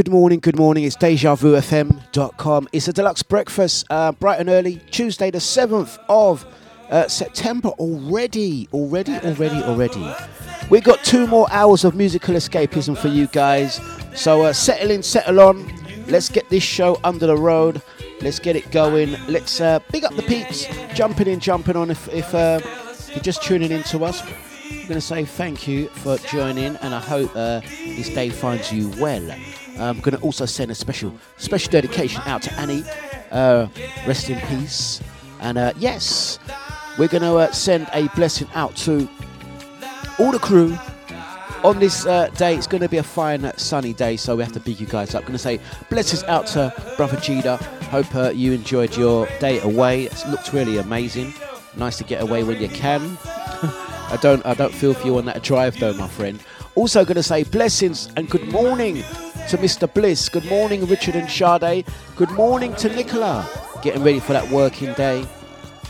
good morning, good morning. It's DejaVuFM.com. It's a Dlux breakfast, uh, bright and early, Tuesday, the 7th of uh, September already. Already, already, already. We've got two more hours of musical escapism for you guys. So uh, settle in, settle on. Let's get this show under the road. Let's get it going. Let's uh, big up the peeps, jumping in, jumping on. If, if uh, you're just tuning in to us, I'm going to say thank you for joining, and I hope uh, this day finds you well. I'm going to also send a special special dedication out to Annie. Uh, rest in peace. And uh, yes, we're going to uh, send a blessing out to all the crew on this uh, day. It's going to be a fine sunny day, so we have to big you guys up. Going to say blessings out to Brother Jida. Hope uh, you enjoyed your day away. It looked really amazing. Nice to get away when you can. I don't I don't feel for you on that drive though, my friend. Also going to say blessings and good morning to Mr. Bliss. Good morning, Richard and Sade. Good morning to Nicola. Getting ready for that working day.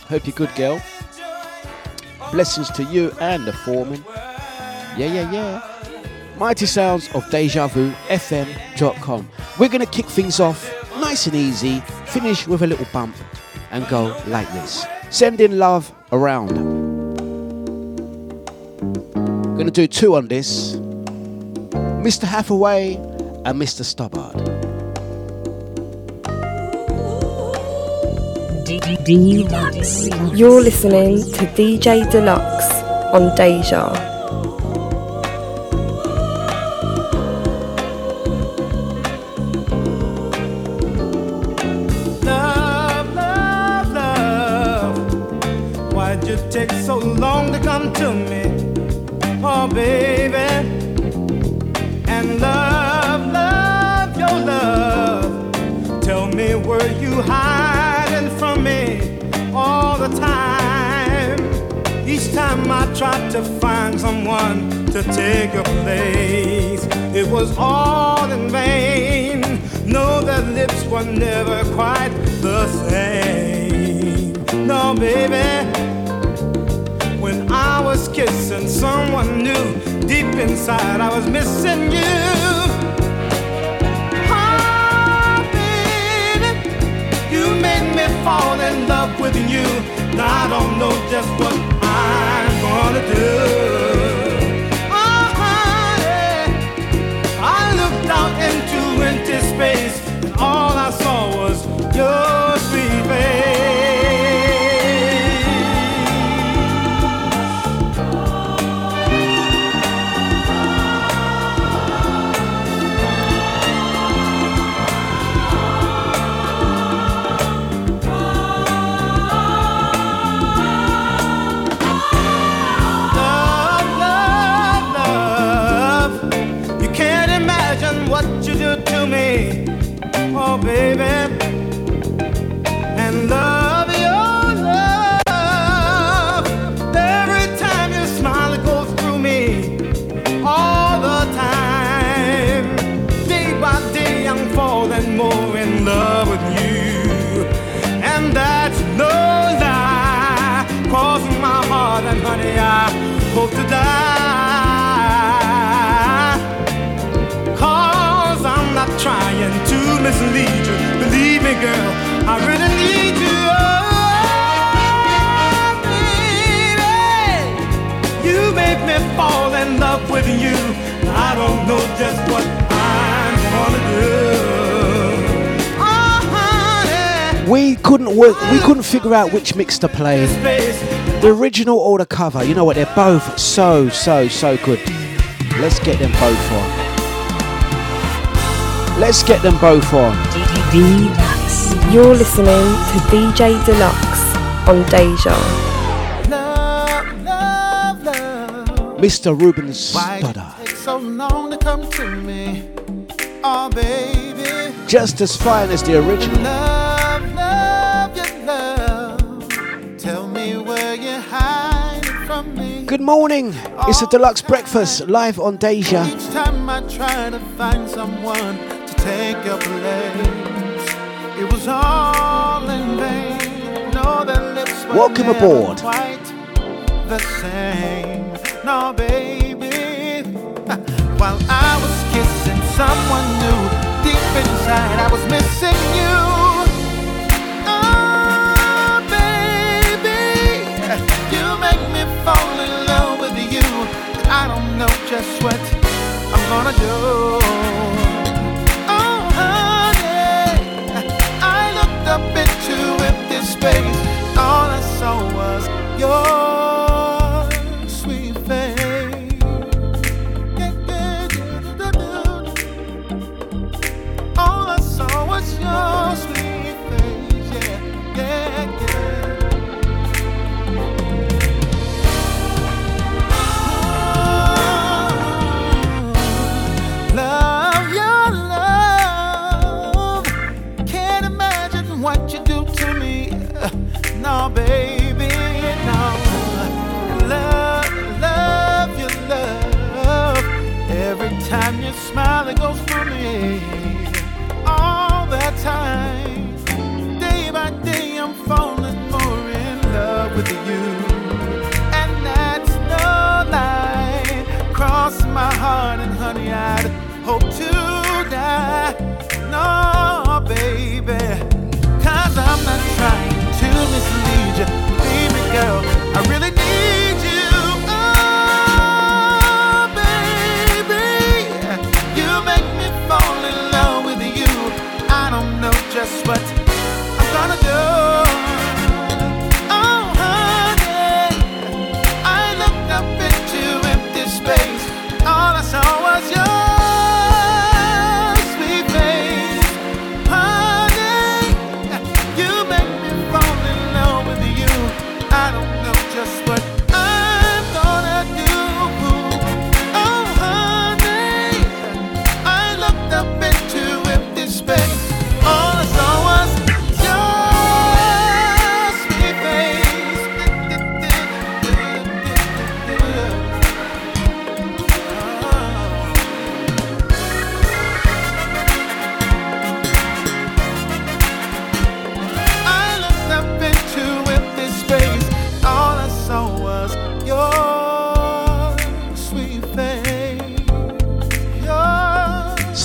Hope you're good, girl. Blessings to you and the foreman. Yeah, yeah, yeah. Mighty sounds of Deja Vu FM.com. We're going to kick things off nice and easy, finish with a little bump, and go like this. Sending love around. To do two on this. Mr. Hathaway and Mr. Studdard. Dlux. You're listening to DJ Dlux on Deja. Love, love, love. Why'd you take so long to come to me? Oh, baby. Time I tried to find someone to take your place, it was all in vain. No, their lips were never quite the same. No, baby. When I was kissing someone new, deep inside I was missing you. Oh, baby, you made me fall in love with you. I don't know just what Uh-huh, space, and all I saw was your Believe me, girl, I really need you. Oh, baby. You make me fall in love with you. I don't know just what I'm gonna do. Oh, honey. We couldn't work. We couldn't figure out which mix to play. Space, The original or the cover, you know what? They're both so, so, so good. Let's get them both on. Let's get them both on. You're listening to DJ Dlux on Deja. Love, love, love. Mr. Ruben Why Studdard. so long to come to me? Oh, baby. Just as fine as the original. Love, love, your love. Tell me where you're from me. Good morning. It's a Dlux breakfast live on Deja. Each time I try to find someone to take your place, Welcome aboard. Quite the same. No, baby. While I was kissing someone new, deep inside I was missing you. Oh, baby, you make me fall in love with you. I don't know just what I'm gonna do. Into empty space. All I saw was your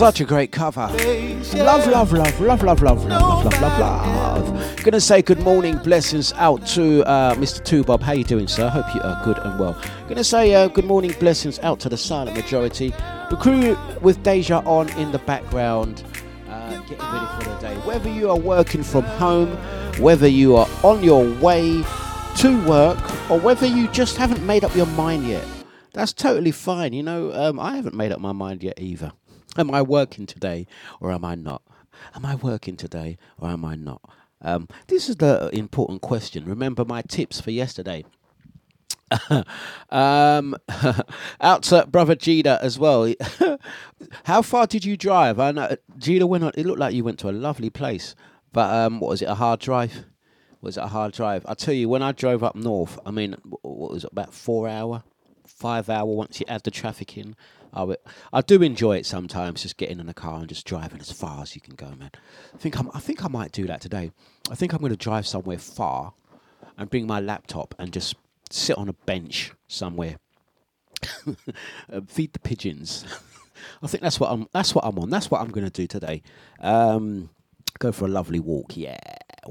Such a great cover. Love, love, love, love, love, love, love, love, love, love. Gonna say good morning, blessings out to uh, Mr. Two Bob. How you doing, sir? Hope you are good and well. Gonna say uh, good morning, blessings out to the silent majority. The crew with Deja on in the background, uh, getting ready for the day. Whether you are working from home, whether you are on your way to work, or whether you just haven't made up your mind yet, that's totally fine. You know, um, I haven't made up my mind yet either. Am I working today or am I not? Am I working today or am I not? Um, this is the important question. Remember my tips for yesterday. um, out to brother Gina as well. How far did you drive? I know Gina went on. It looked like you went to a lovely place, but um, what was it? A hard drive? Was it a hard drive? I tell you, when I drove up north, I mean, wh- what was it? About four hour, five hour. Once you add the traffic in, I, w- I do enjoy it sometimes. Just getting in the car and just driving as far as you can go, man. I think I'm, I think I might do that today. I think I'm going to drive somewhere far and bring my laptop and just sit on a bench somewhere, uh, feed the pigeons. I think that's what I'm. That's what I'm on. That's what I'm going to do today. Um, go for a lovely walk. Yeah,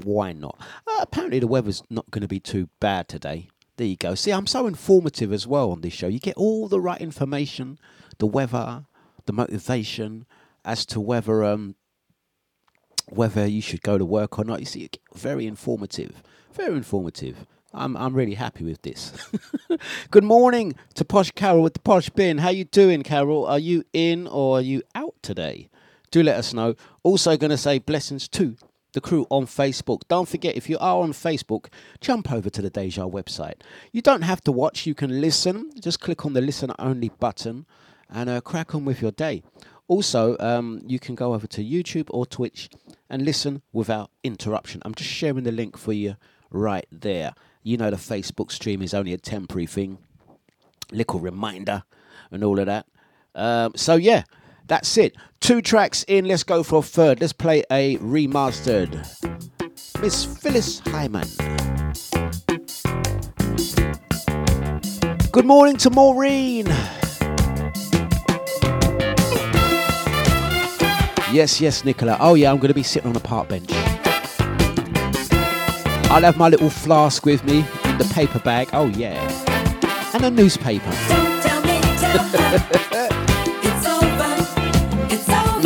why not? Uh, apparently the weather's not going to be too bad today. There you go. See, I'm so informative as well on this show. You get all the right information, the weather, the motivation as to whether um whether you should go to work or not. You see, very informative. Very informative. I'm I'm really happy with this. Good morning to Posh Carol with the Posh Bin. How you doing, Carol? Are you in or are you out today? Do let us know. Also, going to say blessings to the crew on Facebook. Don't forget, if you are on Facebook, jump over to the Deja website. You don't have to watch, you can listen. Just click on the listen only button and uh, crack on with your day. Also, um, you can go over to YouTube or Twitch and listen without interruption. I'm just sharing the link for you right there. You know, the Facebook stream is only a temporary thing, little reminder and all of that. Um, so, yeah, that's it. Two tracks in. Let's go for a third. Let's play a remastered Miss Phyllis Hyman. Good morning to Maureen. Yes, yes, Nicola. Oh, yeah, I'm going to be sitting on a park bench. I'll have my little flask with me in the paper bag. Oh, yeah. And a newspaper. and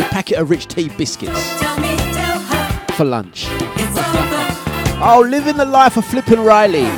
a packet of rich tea biscuits for lunch. oh, living the life of Flippin' Riley.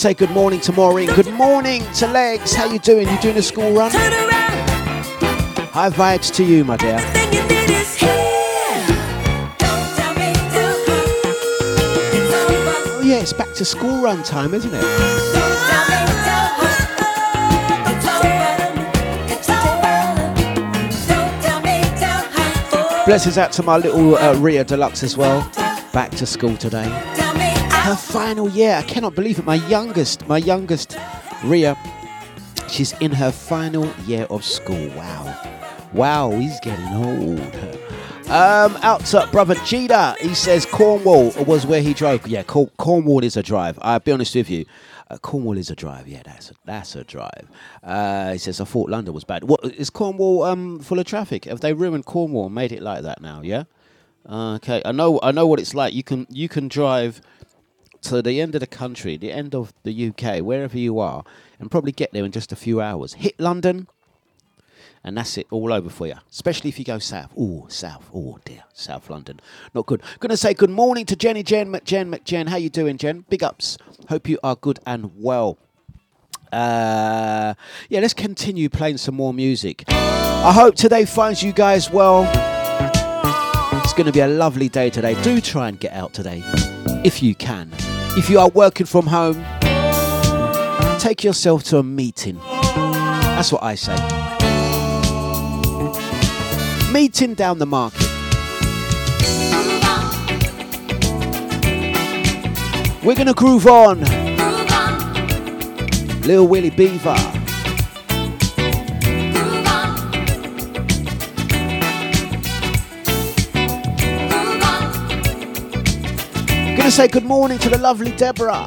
Say good morning to Maureen. Good morning to Legs. How you doing? You doing a school run? High vibes to you, my dear. everything you need is here. Don't tell me, tell her it's over. Oh yeah, it's back to school run time, isn't it? Don't tell me, tell her it's over, it's over. Don't tell me, tell her. Blessings out to my little uh, Ria Dlux as well. Back to school today. Her final year. I cannot believe it. My youngest, my youngest, Ria. She's in her final year of school. Wow. Wow, he's getting old. Um, out to brother Cheetah. He says Cornwall was where he drove. Yeah, Corn- Cornwall is a drive. I'll be honest with you. Uh, Cornwall is a drive. Yeah, that's a, that's a drive. Uh, he says I thought London was bad. What is Cornwall um, full of traffic? Have they ruined Cornwall and made it like that now? Yeah. Okay, I know. I know what it's like. You can you can drive to the end of the country, the end of the UK, wherever you are, and probably get there in just a few hours. Hit London, and that's it, all over for you. Especially if you go south. Oh, south. Oh dear, South London, not good. Gonna say good morning to Jenny, Jen, McJen, McJen. How you doing, Jen? Big ups. Hope you are good and well. Uh, yeah, let's continue playing some more music. I hope today finds you guys well. It's going to be a lovely day today. Do try and get out today if you can. If you are working from home, take yourself to a meeting. That's what I say. Meeting down the market. We're going to groove on. Lil Willie Beaver. Gonna say good morning to the lovely Deborah.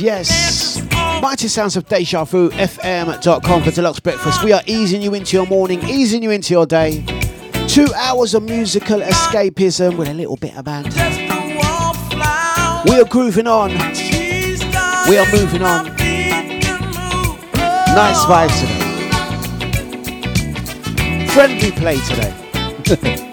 Yes. Mighty Sounds of Deja Vu, FM.com for Dlux Breakfast. We are easing you into your morning, easing you into your day. Two hours of musical escapism with a little bit of banter. We are grooving on. We are moving on. Nice vibes today. Friendly play today.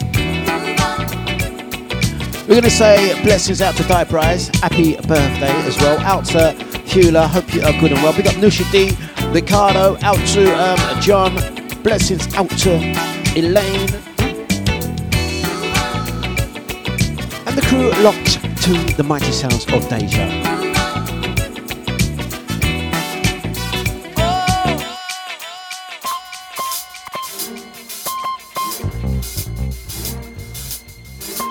We're going to say blessings out to Di Prize. Happy birthday as well. Out to Hula. Hope you are good and well. We got Nusha D, Ricardo. Out to um, John. Blessings out to Elaine. And the crew locked to the mighty sounds of Deja.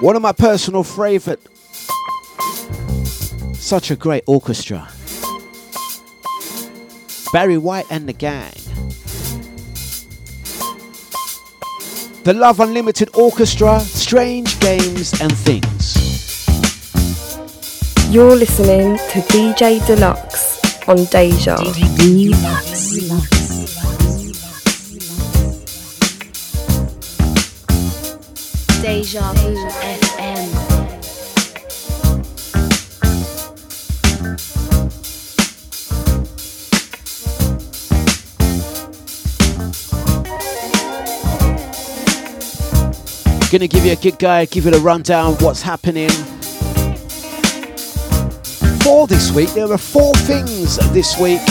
One of my personal favourite. Such a great orchestra. Barry White and the gang. The Love Unlimited Orchestra, Strange Games and Things. You're listening to DJ Dlux on Deja. Deja Vu FM. Gonna give you a good guide, give you a rundown what's happening. For this week, there are four things this week.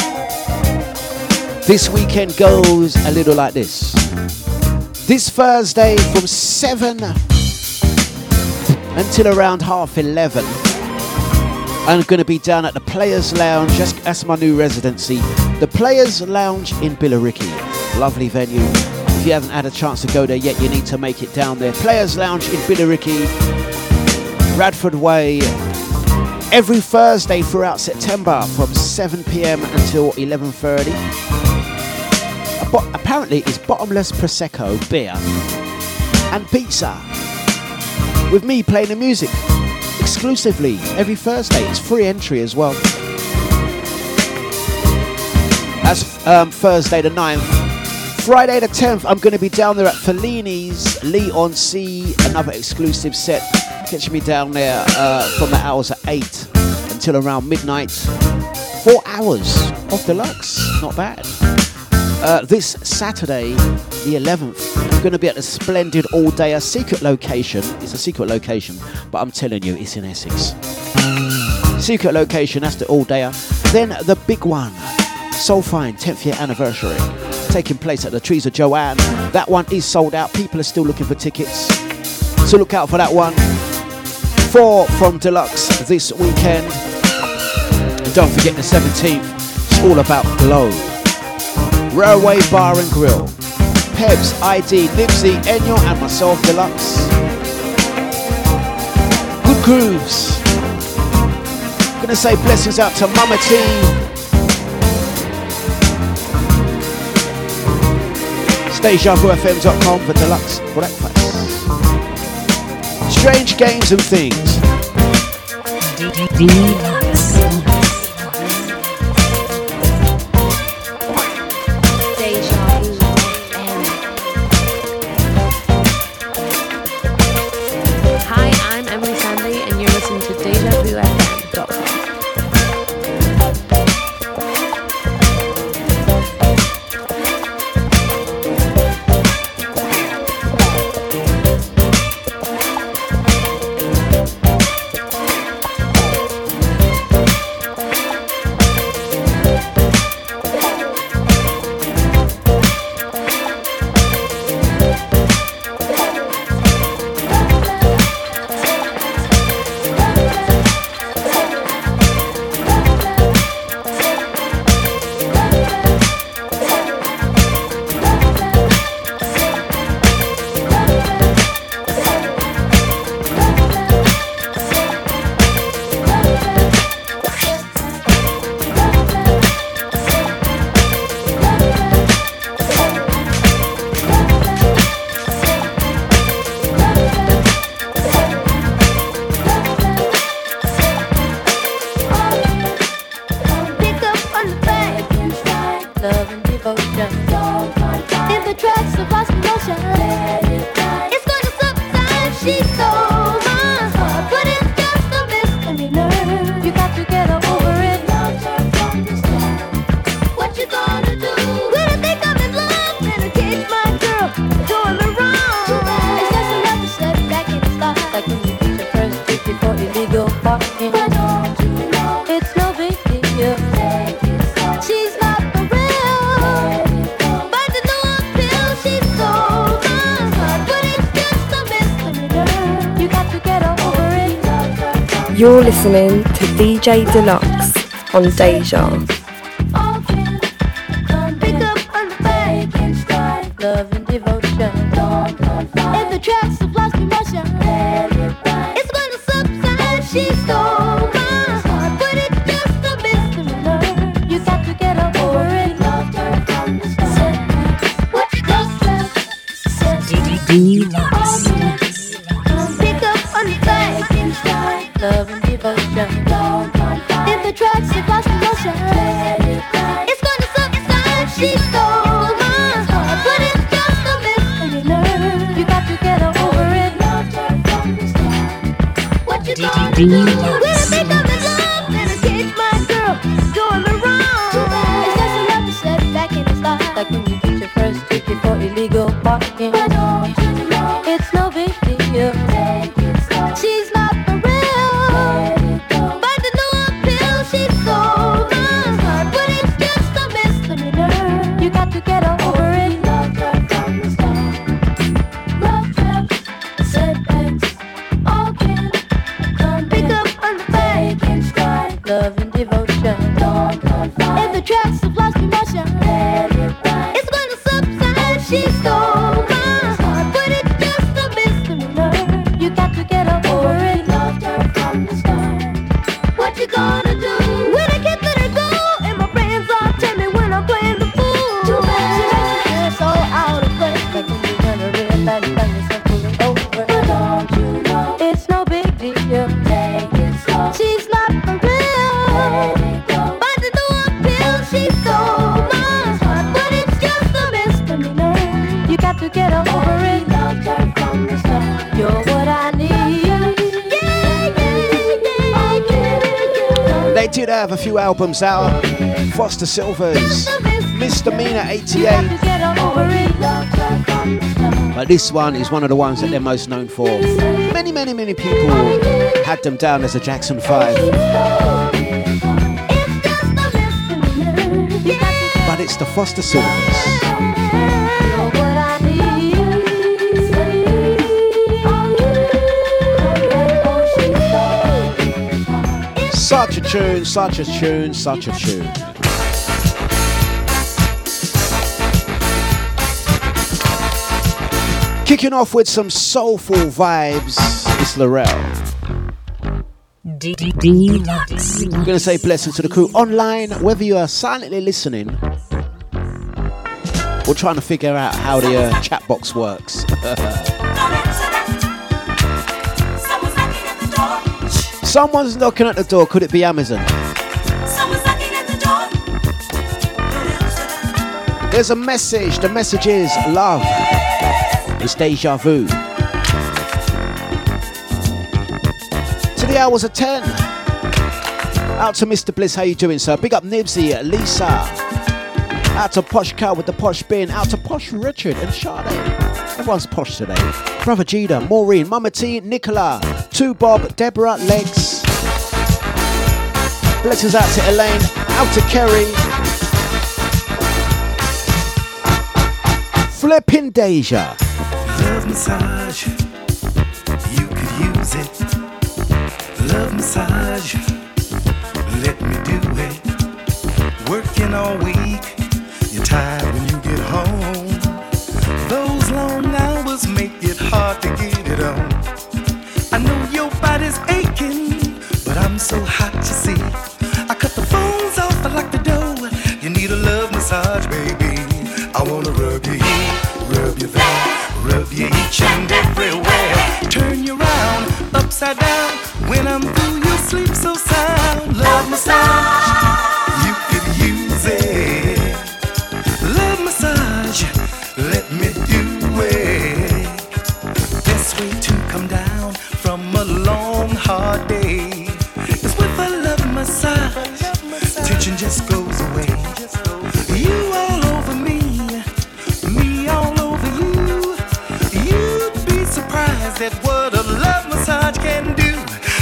This weekend goes a little like this. This Thursday from 7 until around half 11, I'm going to be down at the Players Lounge. That's, that's my new residency. The Players Lounge in Billericay. Lovely venue. If you haven't had a chance to go there yet, you need to make it down there. Players Lounge in Billericay, Radford Way. Every Thursday throughout September from 7 p.m. until 11:30. But apparently, it's bottomless prosecco, beer, and pizza. With me playing the music exclusively every Thursday. It's free entry as well. That's um, Thursday the 9th. Friday the 10th, I'm going to be down there at Fellini's Leigh-on-Sea. Another exclusive set. Catch me down there uh, from the hours at 8 until around midnight. Four hours of Dlux. Not bad. Uh, this Saturday, the 11th, I'm going to be at the splendid all day, a secret location. It's a secret location, but I'm telling you, it's in Essex. Secret location, that's the all dayer. Then the big one, Soul Fine 10th year anniversary, taking place at the Trees of Joanne. That one is sold out. People are still looking for tickets. So look out for that one. Four from Dlux this weekend. And don't forget the 17th, it's all about Glow. Railway Bar and Grill. Pebs, ID, Nipsey, Enyo, and myself, Dlux. Good grooves. Gonna say blessings out to Mama T. StageJavuFM.com for Dlux Breakfast. Strange games and things. Deja DJ Dlux on Deja. Albums out. Foster Sylvers, Misdemeanor 88. Get over it. But this one is one of the ones that they're most known for. Many, many, many people had them down as a Jackson 5. It's just a misdemeanor. Yeah. But it's the Foster Sylvers. Such a tune, such a tune, such a tune. Kicking off with some soulful vibes, it's Laurel. I'm going to say blessings to the crew online, whether you are silently listening or trying to figure out how the uh, chat box works. Someone's knocking at the door. Could it be Amazon? Someone's knocking at the door. There's a message. The message is love. It's deja vu. To the hours of 10. Out to Mr. Bliss. How you doing, sir? Big up Nibsy, Lisa. Out to Posh Cow with the posh bin. Out to Posh Richard and Sade. Everyone's posh today. Brother Gita, Maureen, Mama T, Nicola, Two Bob, Deborah, Legs. Blessings out to Elaine. Out to Kerry. Flipping Deja. Love massage, you could use it. Love massage, let me do it. Working all week, you're tired when you get home. Those long hours make it hard to get it on. I know so hot to see. I cut the phones off, I lock the door. You need a love massage, baby. I wanna rub you here, rub you there, rub you each and everywhere. Turn you round, upside down. When I'm through, you sleep so sound. Love massage, what a love massage can do.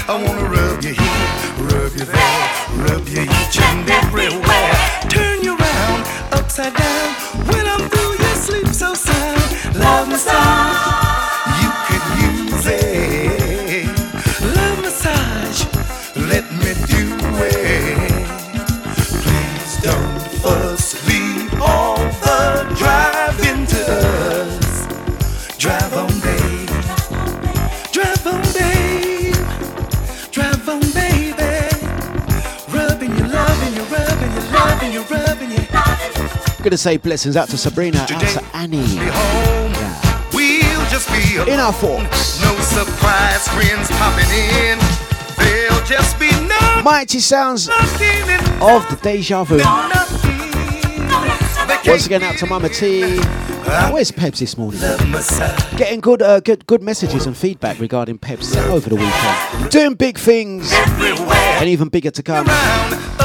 I wanna rub your here, rub your there, rub your each and everywhere. Turn you around, upside down. Gonna say blessings out to Sabrina, out to Annie. Be home. We'll just be In our forks. No surprise friends popping in. They'll just be Mighty sounds of the Deja Vu. Once again, out to Mama T. Uh, where's Peps this morning? Getting good, uh, good, good messages and feedback regarding Peps over the weekend. Doing big things Everywhere. and even bigger to come. Round,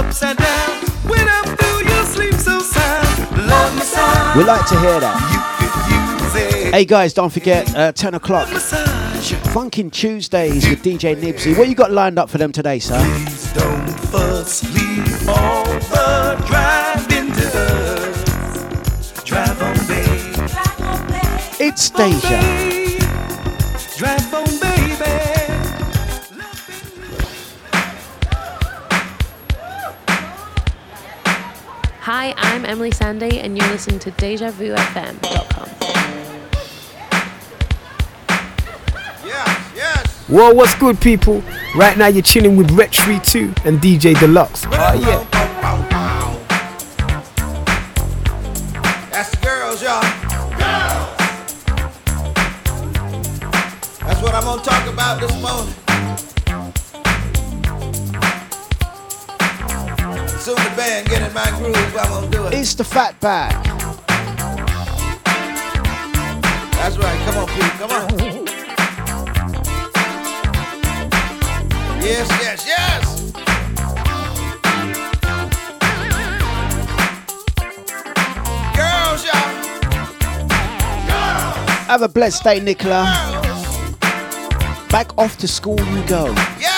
We like to hear that. You could use it. Hey guys, don't forget uh, 10 o'clock. Funkin' Tuesdays with DJ Nibsy. What you got lined up for them today, sir? Please don't Hi, I'm Emeli Sandé, and you're listening to DejaVuFM.com. Yes, yes. Whoa, what's good, people? Right now, you're chilling with Retry 2 and DJ Dlux. Oh, yeah. That's the girls, y'all. Girls. That's what I'm gonna talk about this morning. Soon the band get in my groove, I'm gonna do it. It's the fat bag. That's right. Come on, Pete. Come on. Yes, yes, yes. Girls, y'all. Have a blessed day, Nicola. Girls. Back off to school you go. Yes,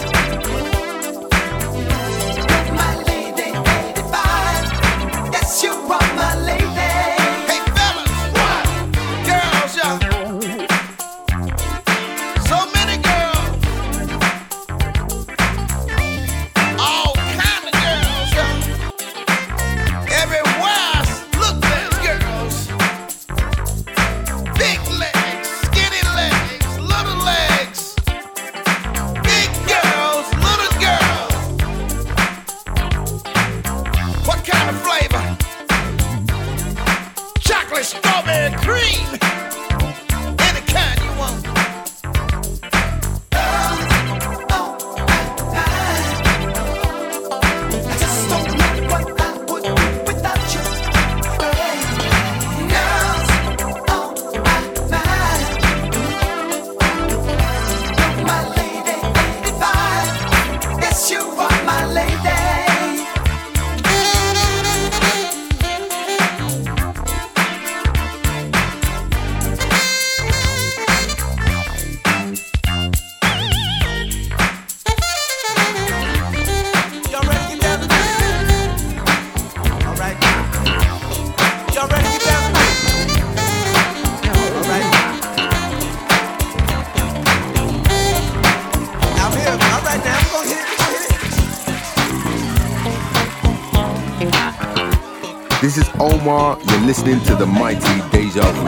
Omar. You're listening to the mighty Deja Vu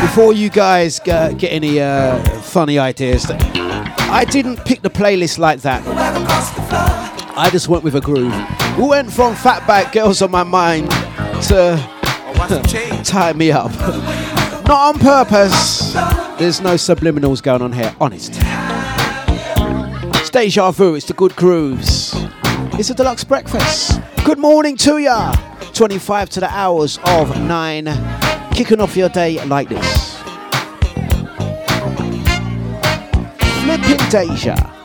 Before you guys get, any uh, funny ideas, I didn't pick the playlist like that. I just went with a groove. We went from Fatback Girls on My Mind to Tie Me Up. Not on purpose. There's no subliminals going on here, honest. Stay deja vu, it's the good grooves. It's a Dlux breakfast. Good morning to ya. 25 to the hours of 9. Kicking off your day like this. Flipping Deja.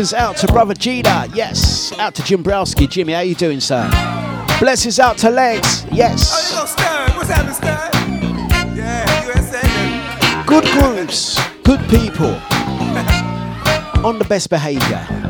Blessings out to brother Gina. Yes. Out to Jim Browski. Jimmy, how you doing, sir? Blessings out to Legs. Yes. Good groups. Good people. On the best behavior.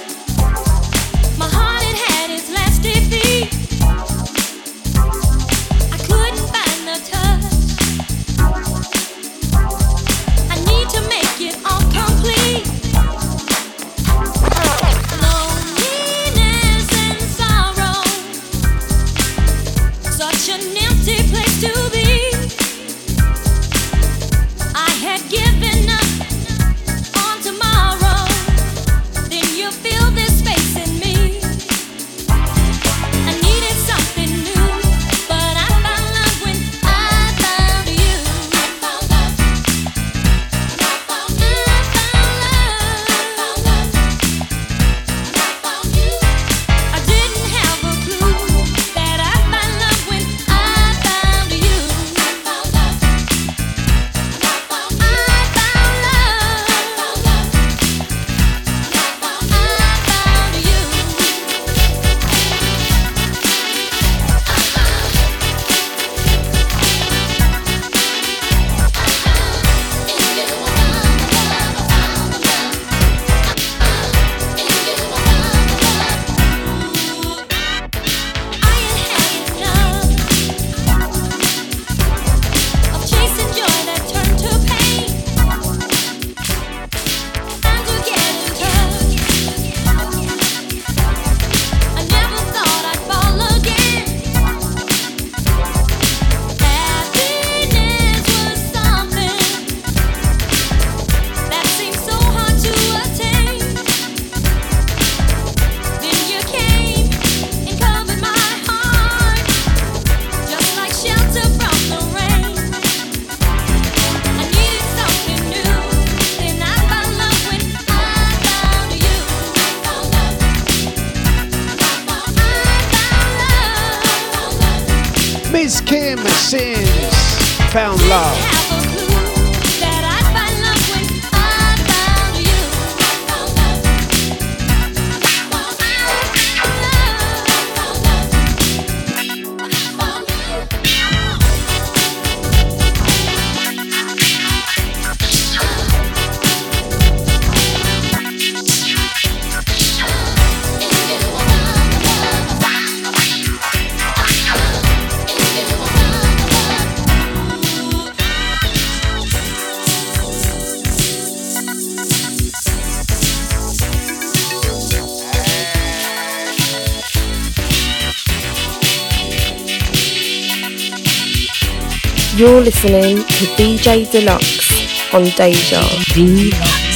listening to DJ Dlux on Deja. Deja.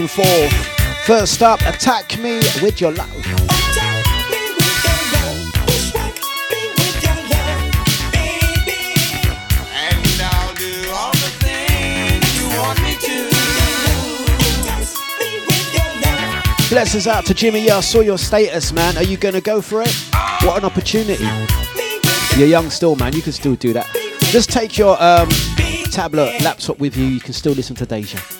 and forth. First up, attack me with your love. Blessings out to Jimmy. Yeah, I saw your status, man. Are you going to go for it? What an opportunity. You're young still, man. You can still do that. Just take your um, tablet, laptop with you. You can still listen to Deja.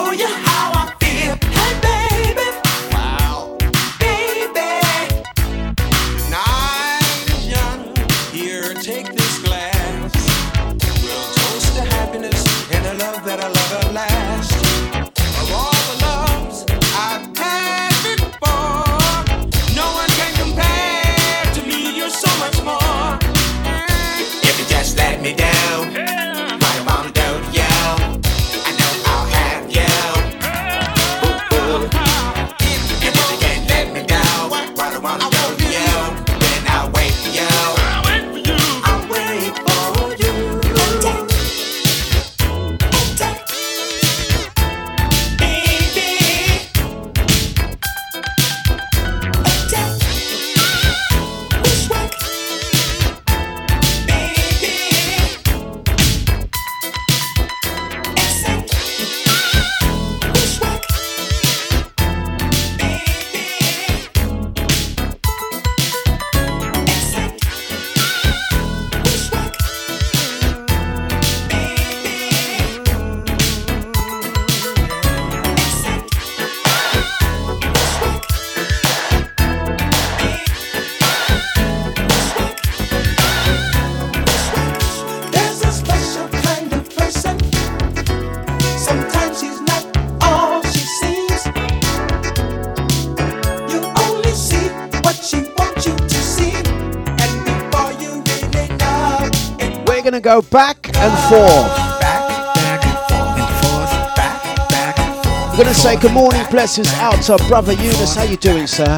go back and forth. Back, back, and forth. Back, back, forth. We're gonna say good morning, blessings out to brother Eunice. How you doing, sir?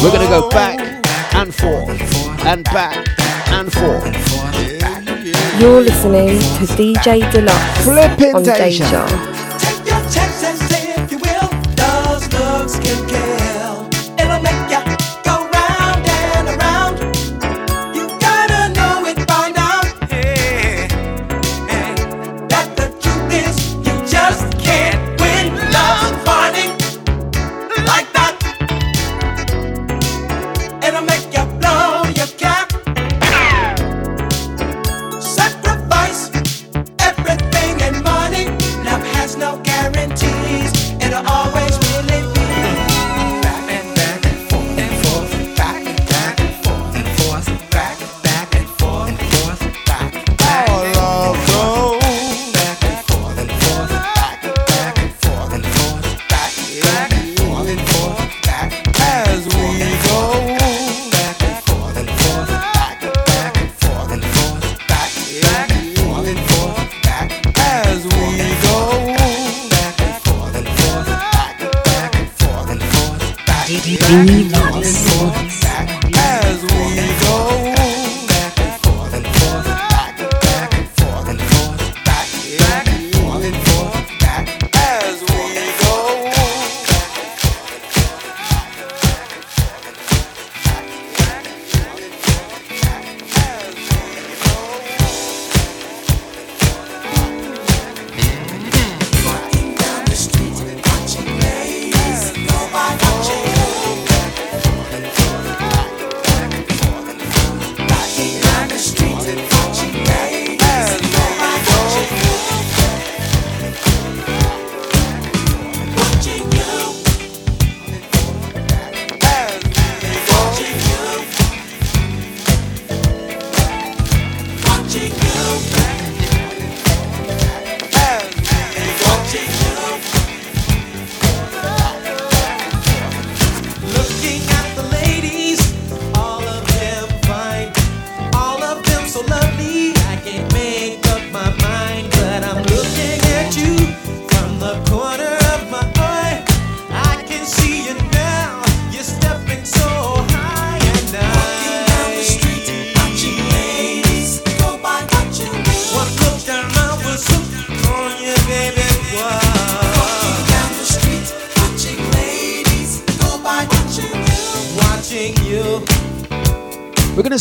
We're gonna go back and forth and back and forth. You're listening to DJ Dlux. Flipping on Deja. Deja.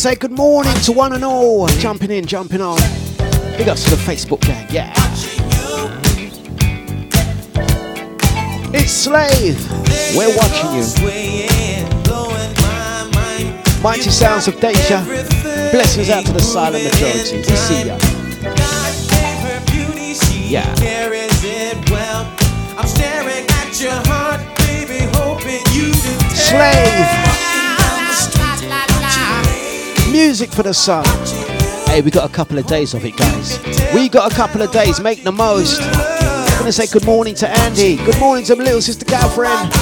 say good morning to one and all. Jumping in, jumping on. Big ups to the Facebook gang, yeah. Mm. It's Slave. We're watching you. Mighty sounds of Deja. Blessings out to the silent majority. We see ya. Yeah. Slave music for the sun. Hey, we got a couple of days of it, guys. We got a couple of days. Make the most. I'm gonna say good morning to Andy. Good morning to my little sister girlfriend.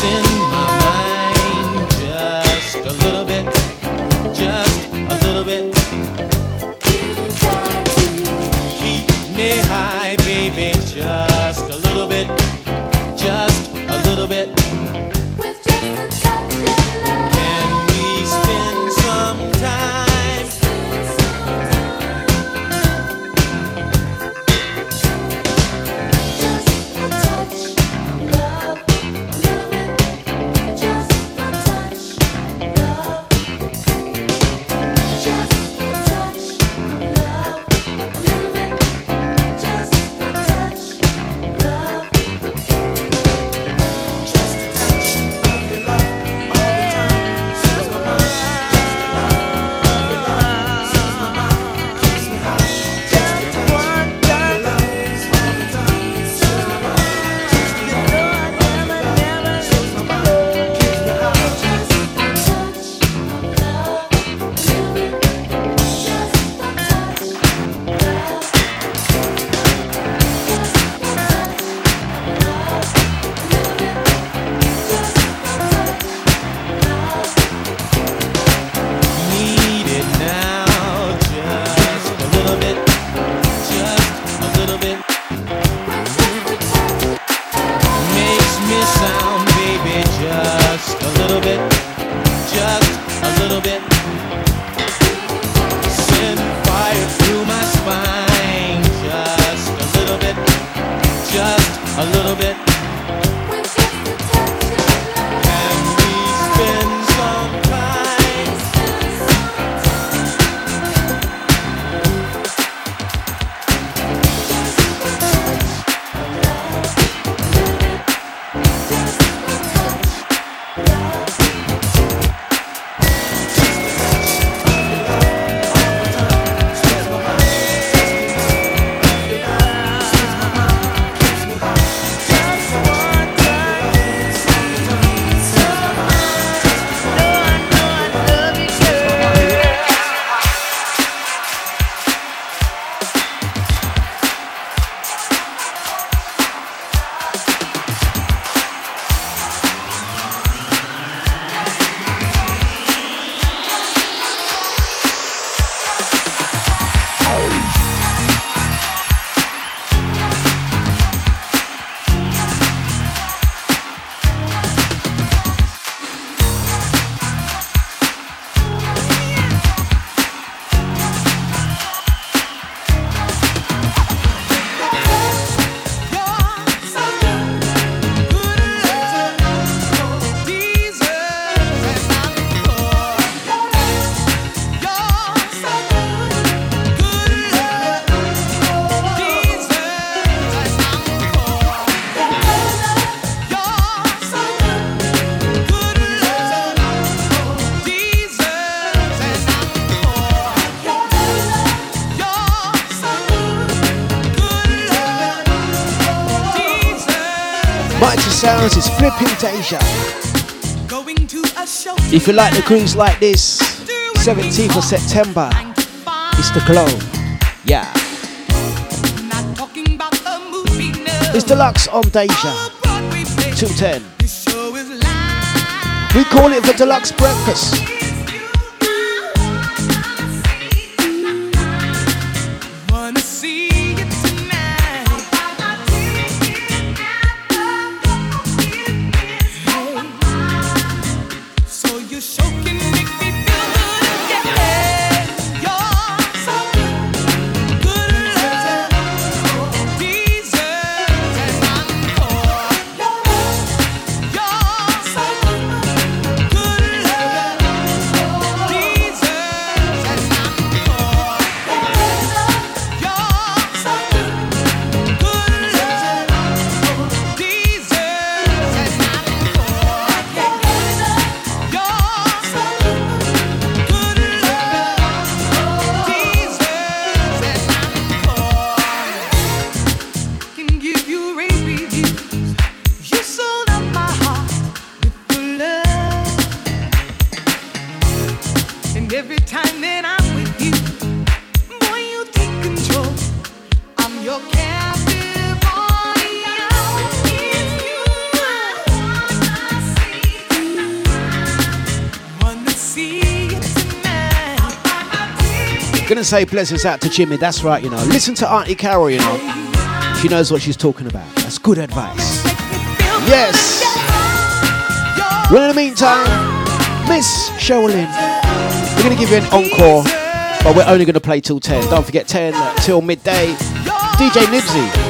dancing flipping Deja. If you like the grooves like this, 17th of September, it's the glow. Yeah. It's Dlux on Deja. 210. We call it the Dlux breakfast. Say blessings out to Jimmy, that's right, you know. Listen to Auntie Carol, you know. She knows what she's talking about. That's good advice. Yes! Well, in the meantime, Miss Sherlyn, we're gonna give you an encore, but we're only gonna play till 10. Don't forget 10 till midday. DJ Nibsy.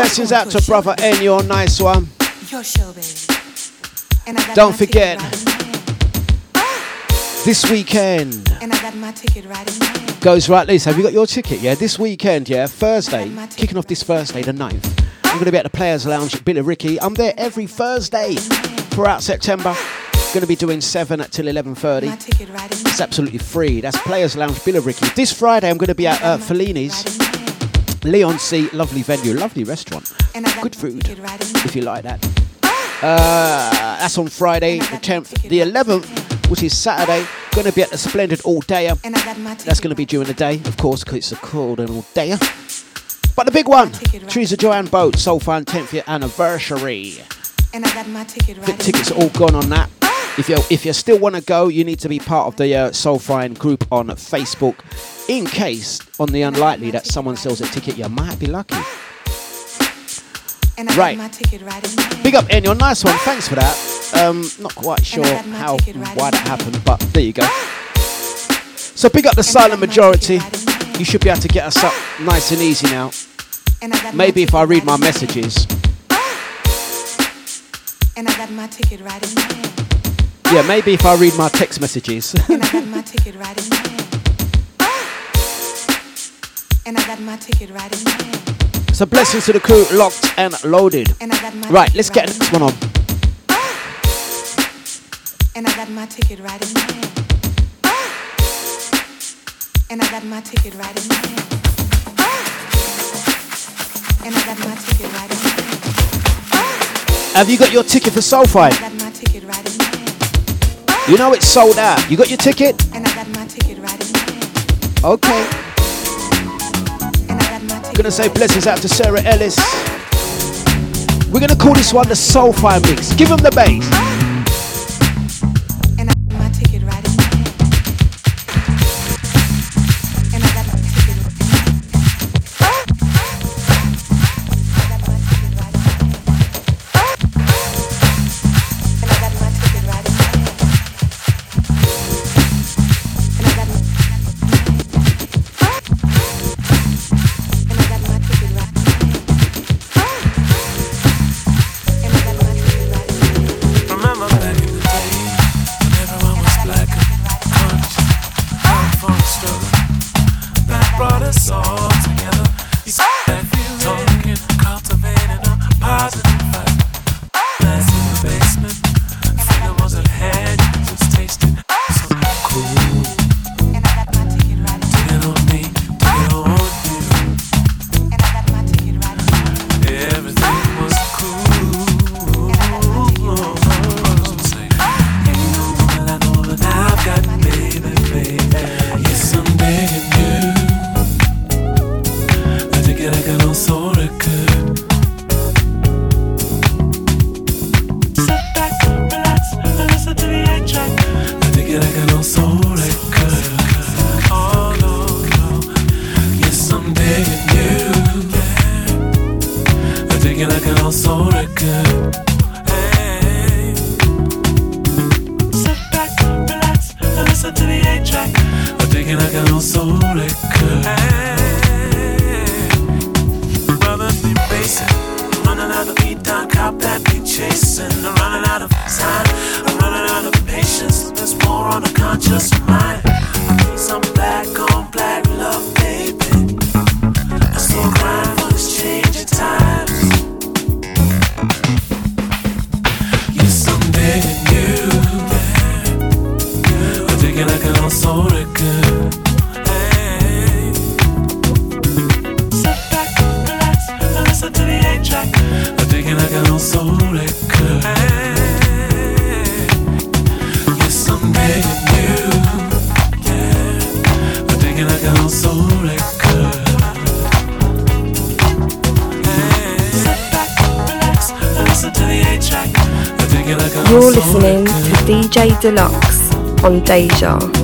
Blessings out to brother Enyo, nice one. your show, baby. And I got Don't forget, right in my hand. this weekend And I got my ticket right in my hand. goes right this. Have you got your ticket? Yeah, this weekend, yeah, Thursday, kicking off this Thursday, the 9th. I'm going to be at the Players Lounge at Billericay. I'm there every Thursday throughout September. Going to be doing 7 till 11.30. It's absolutely free. That's Players Lounge Billericay. This Friday, I'm going to be at uh, Fellini's. Leigh-on-Sea Lovely venue. Lovely restaurant. Good food, if you like that. Uh, that's on Friday, the 10th. The 11th, which is Saturday, going to be at the Splendid All Dayer. That's going to be during the day, of course, because it's a called an All Dayer. But the big one, Teresa Joanne Boat, Soul Fun 10th year anniversary. And I got my ticket The tickets are all gone on that. If you if you still want to go, you need to be part of the uh, Soul Fine group on Facebook. In case, on the unlikely that someone sells a ticket, you might be lucky. And I Right. my ticket right in my hand. Big up Enyo, nice one. Thanks for that. Um, not quite sure how why that happened, but there you go. So big up the silent majority. You should be able to get us up nice and easy now. And Maybe if I read my messages. And I got my ticket right in my hand. Yeah, maybe if I read my text messages. And I got my ticket right in my hand. Ah! And I got my ticket right in my hand. so blessings to the crew, locked and loaded. And I got my Right, let's get the next one on. Ah! And I got my ticket right in my hand. Ah! And I got my ticket right in my hand. And I got my ticket right in my hand. Have you got your ticket for Soulfire? You know it's sold out. You got your ticket? And I got my ticket right in my hand. Okay. I'm gonna say blessings out to Sarah Ellis. We're gonna call this one the Soulfire mix. Give them the bass. Oh. Deja.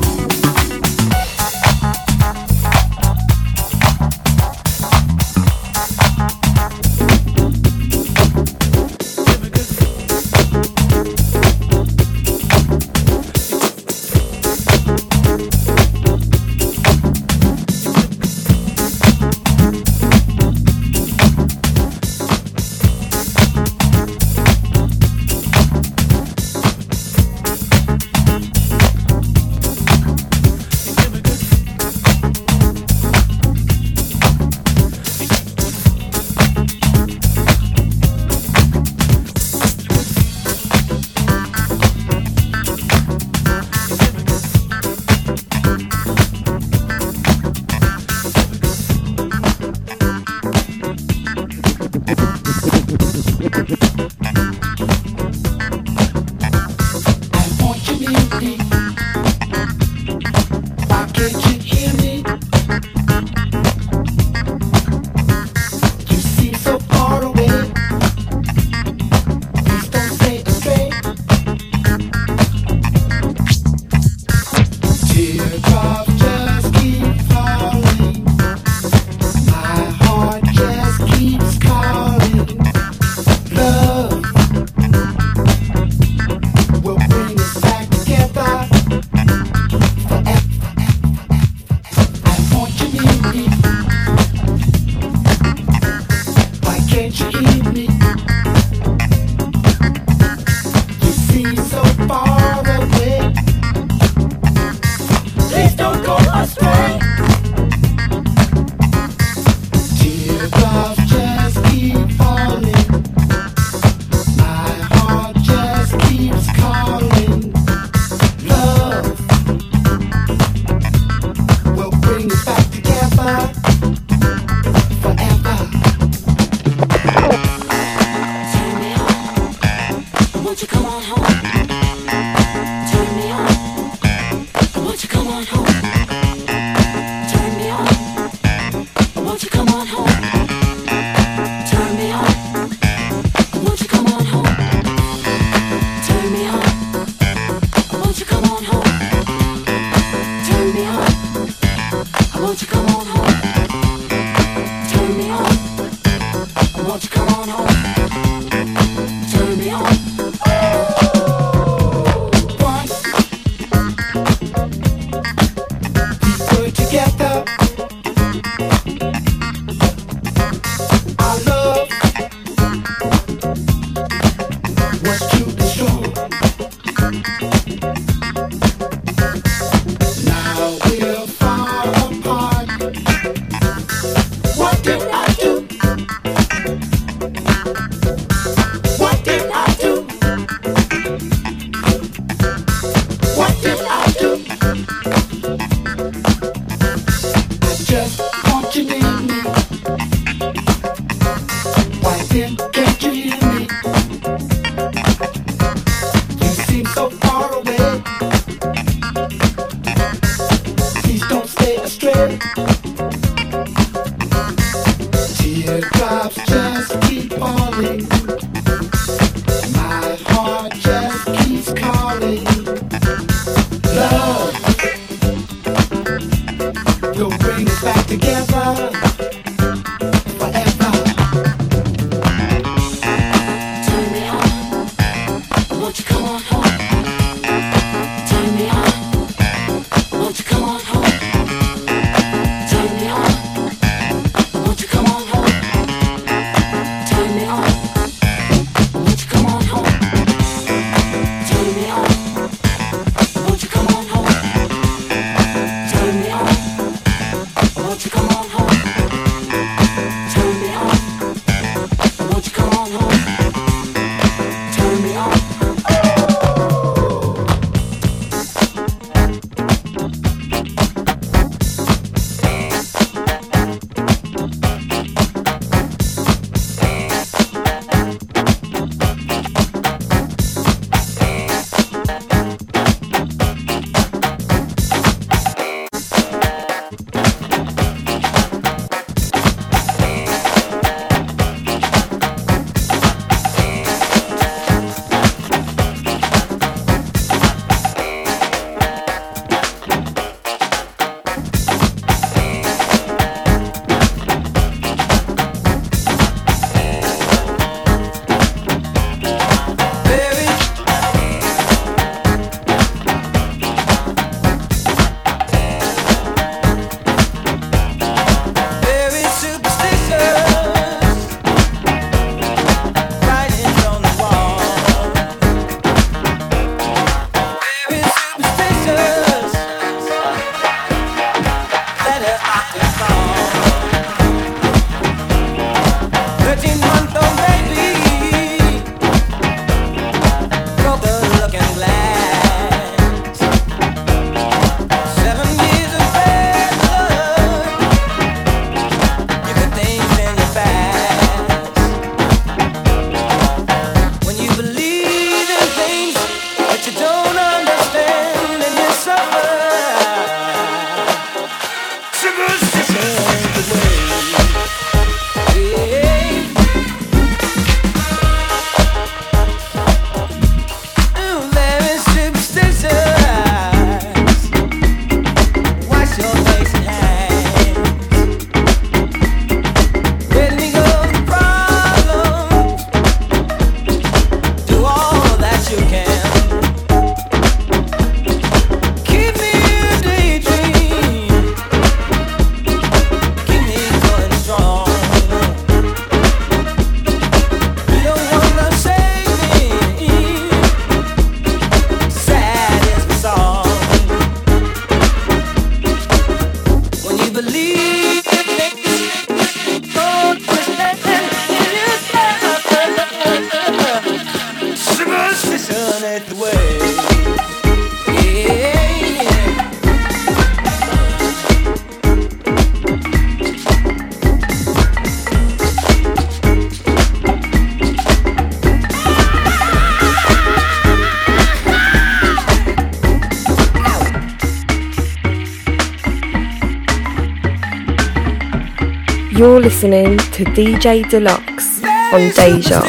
to DJ Dlux on Deja.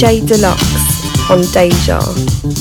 DJ Dlux on Deja.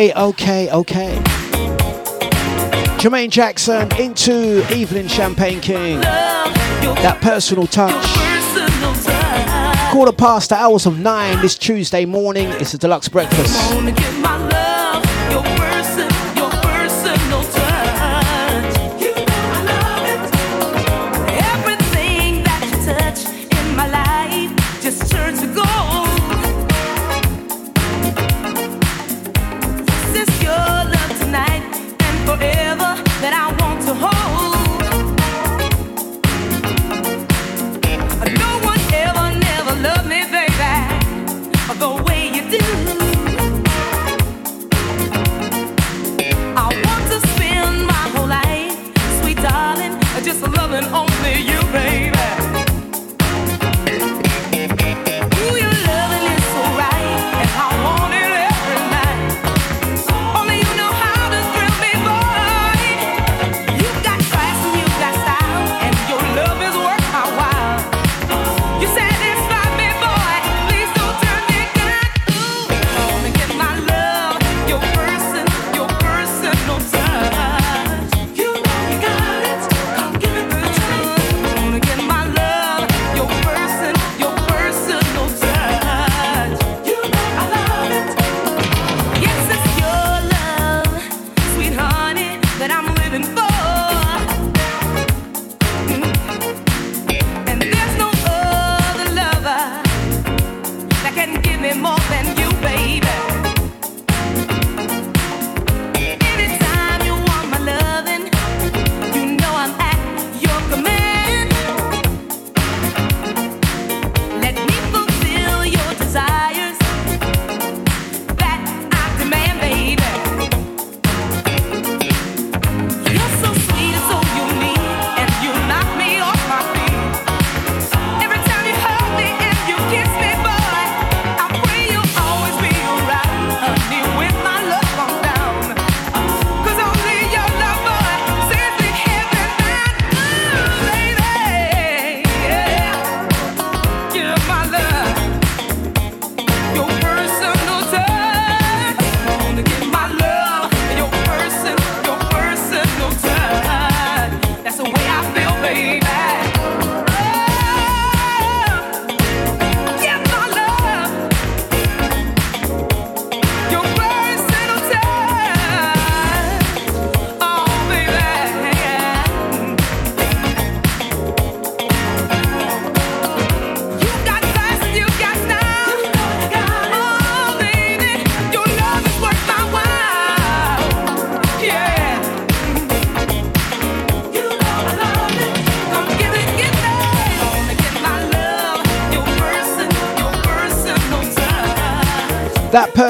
Okay, okay, okay. Jermaine Jackson into Evelyn Champagne King. That personal touch. Quarter past the hours of nine this Tuesday morning. It's a Dlux breakfast.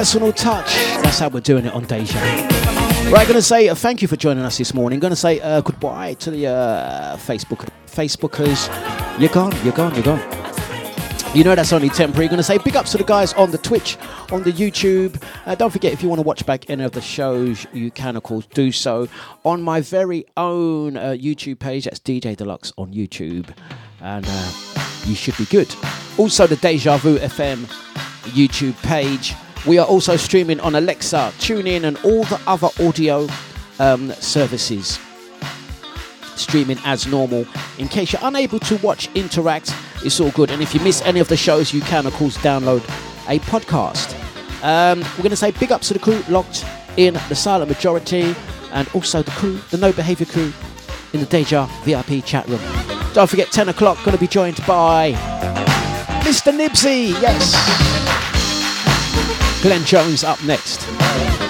Personal touch. That's how we're doing it on Deja. Right, to say uh, thank you for joining us this morning. To say uh, goodbye to the uh, Facebook Facebookers. You're gone. You're gone. You're gone. You know that's only temporary. To say big ups to the guys on the Twitch, on the YouTube. Uh, don't forget if you want to watch back any of the shows, you can of course do so on my very own uh, YouTube page. That's DJ Dlux on YouTube, and uh, you should be good. Also the Deja Vu FM YouTube page. We are also streaming on Alexa, TuneIn, and all the other audio um, services. Streaming as normal. In case you're unable to watch, interact, it's all good. And if you miss any of the shows, you can, of course, download a podcast. Um, we're going to say big ups to the crew locked in the silent majority, and also the crew, the no behavior crew, in the Deja VIP chat room. Don't forget, 10 o'clock, going to be joined by Mr. Nibsy. Yes. Glenn Jones up next.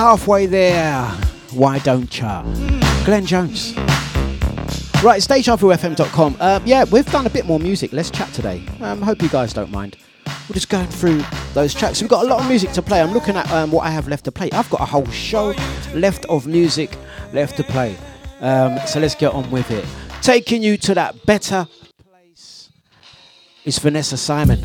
Halfway there. Why don't ya? Glenn Jones. Right, it's DejaVuFM.com. Uh, yeah, we've done a bit more music. Let's chat today. Um, hope you guys don't mind. We're just going through those tracks. We've got a lot of music to play. I'm looking at um, what I have left to play. I've got a whole show left of music left to play. Um, so let's get on with it. Taking you to that better place is Vanessa Simon.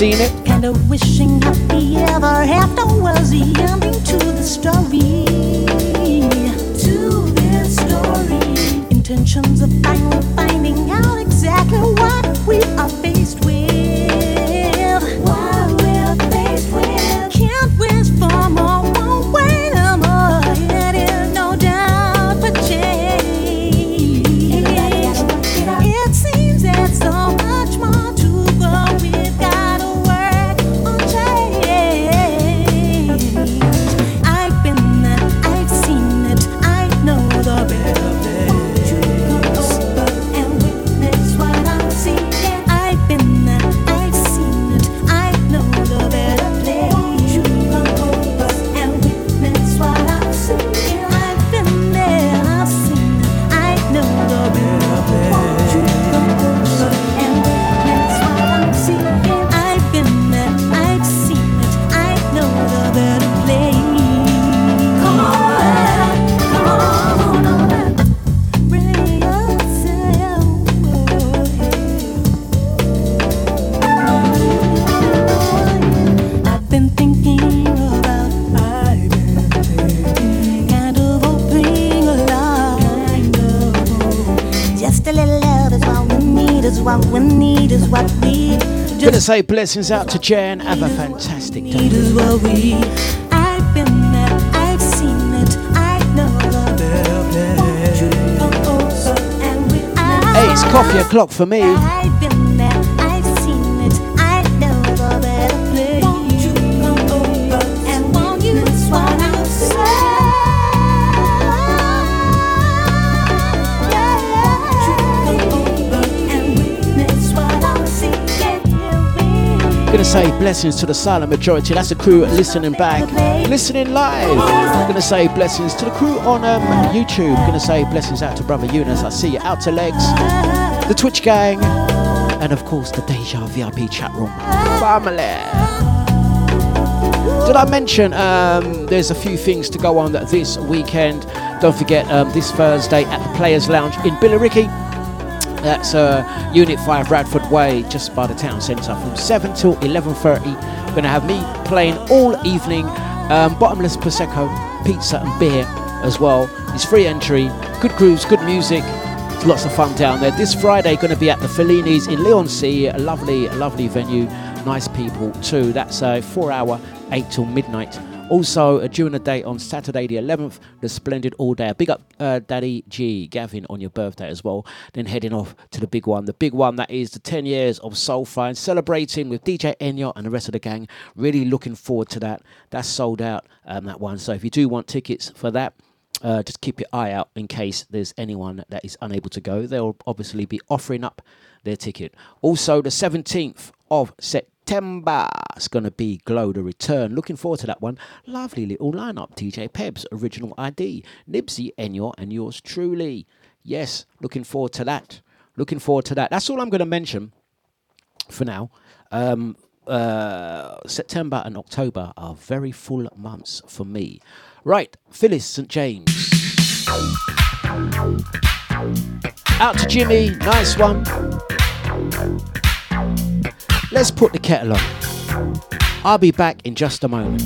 Seen it? Gonna say blessings out to Jan. Have a fantastic day. is what we I've been there I've seen it I know the better place oh, oh, oh, and we Hey, it's coffee o'clock for me. Gonna say blessings to the silent majority. That's the crew listening back, listening live. I'm Gonna say blessings to the crew on um, YouTube. Gonna say blessings out to brother Eunice. I see you. Out to legs, the Twitch gang, and of course the Deja VIP chat room family. Did I mention um, there's a few things to go on this weekend? Don't forget um, this Thursday at the Players Lounge in Billericay. That's uh, Unit 5 Radford Way, just by the town centre, from 7 till 11.30. We're going to have me playing all evening, um, bottomless Prosecco, pizza and beer as well. It's free entry, good grooves, good music. It's lots of fun down there. This Friday, going to be at the Fellini's in Leon a lovely, lovely venue. Nice people too. That's a four hour, 8 till midnight. Also, uh, during the day on Saturday the 11th, the Splendid All Day. Big up uh, Daddy G, Gavin, on your birthday as well. Then heading off to the big one. The big one that is the 10 years of Soulfly and celebrating with DJ Enyo and the rest of the gang. Really looking forward to that. That's sold out, um, that one. So if you do want tickets for that, uh, just keep your eye out in case there's anyone that is unable to go. They'll obviously be offering up their ticket. Also, the 17th of September is going to be Glow the Return. Looking forward to that one. Lovely little lineup. DJ Pebs, Original ID, Nibsy, Enyor, and yours truly. Yes, looking forward to that. Looking forward to that. That's all I'm going to mention for now. Um, uh, September and October are very full months for me. Right, Phyllis St. James. Out to Jimmy, nice one. Let's put the kettle on. I'll be back in just a moment.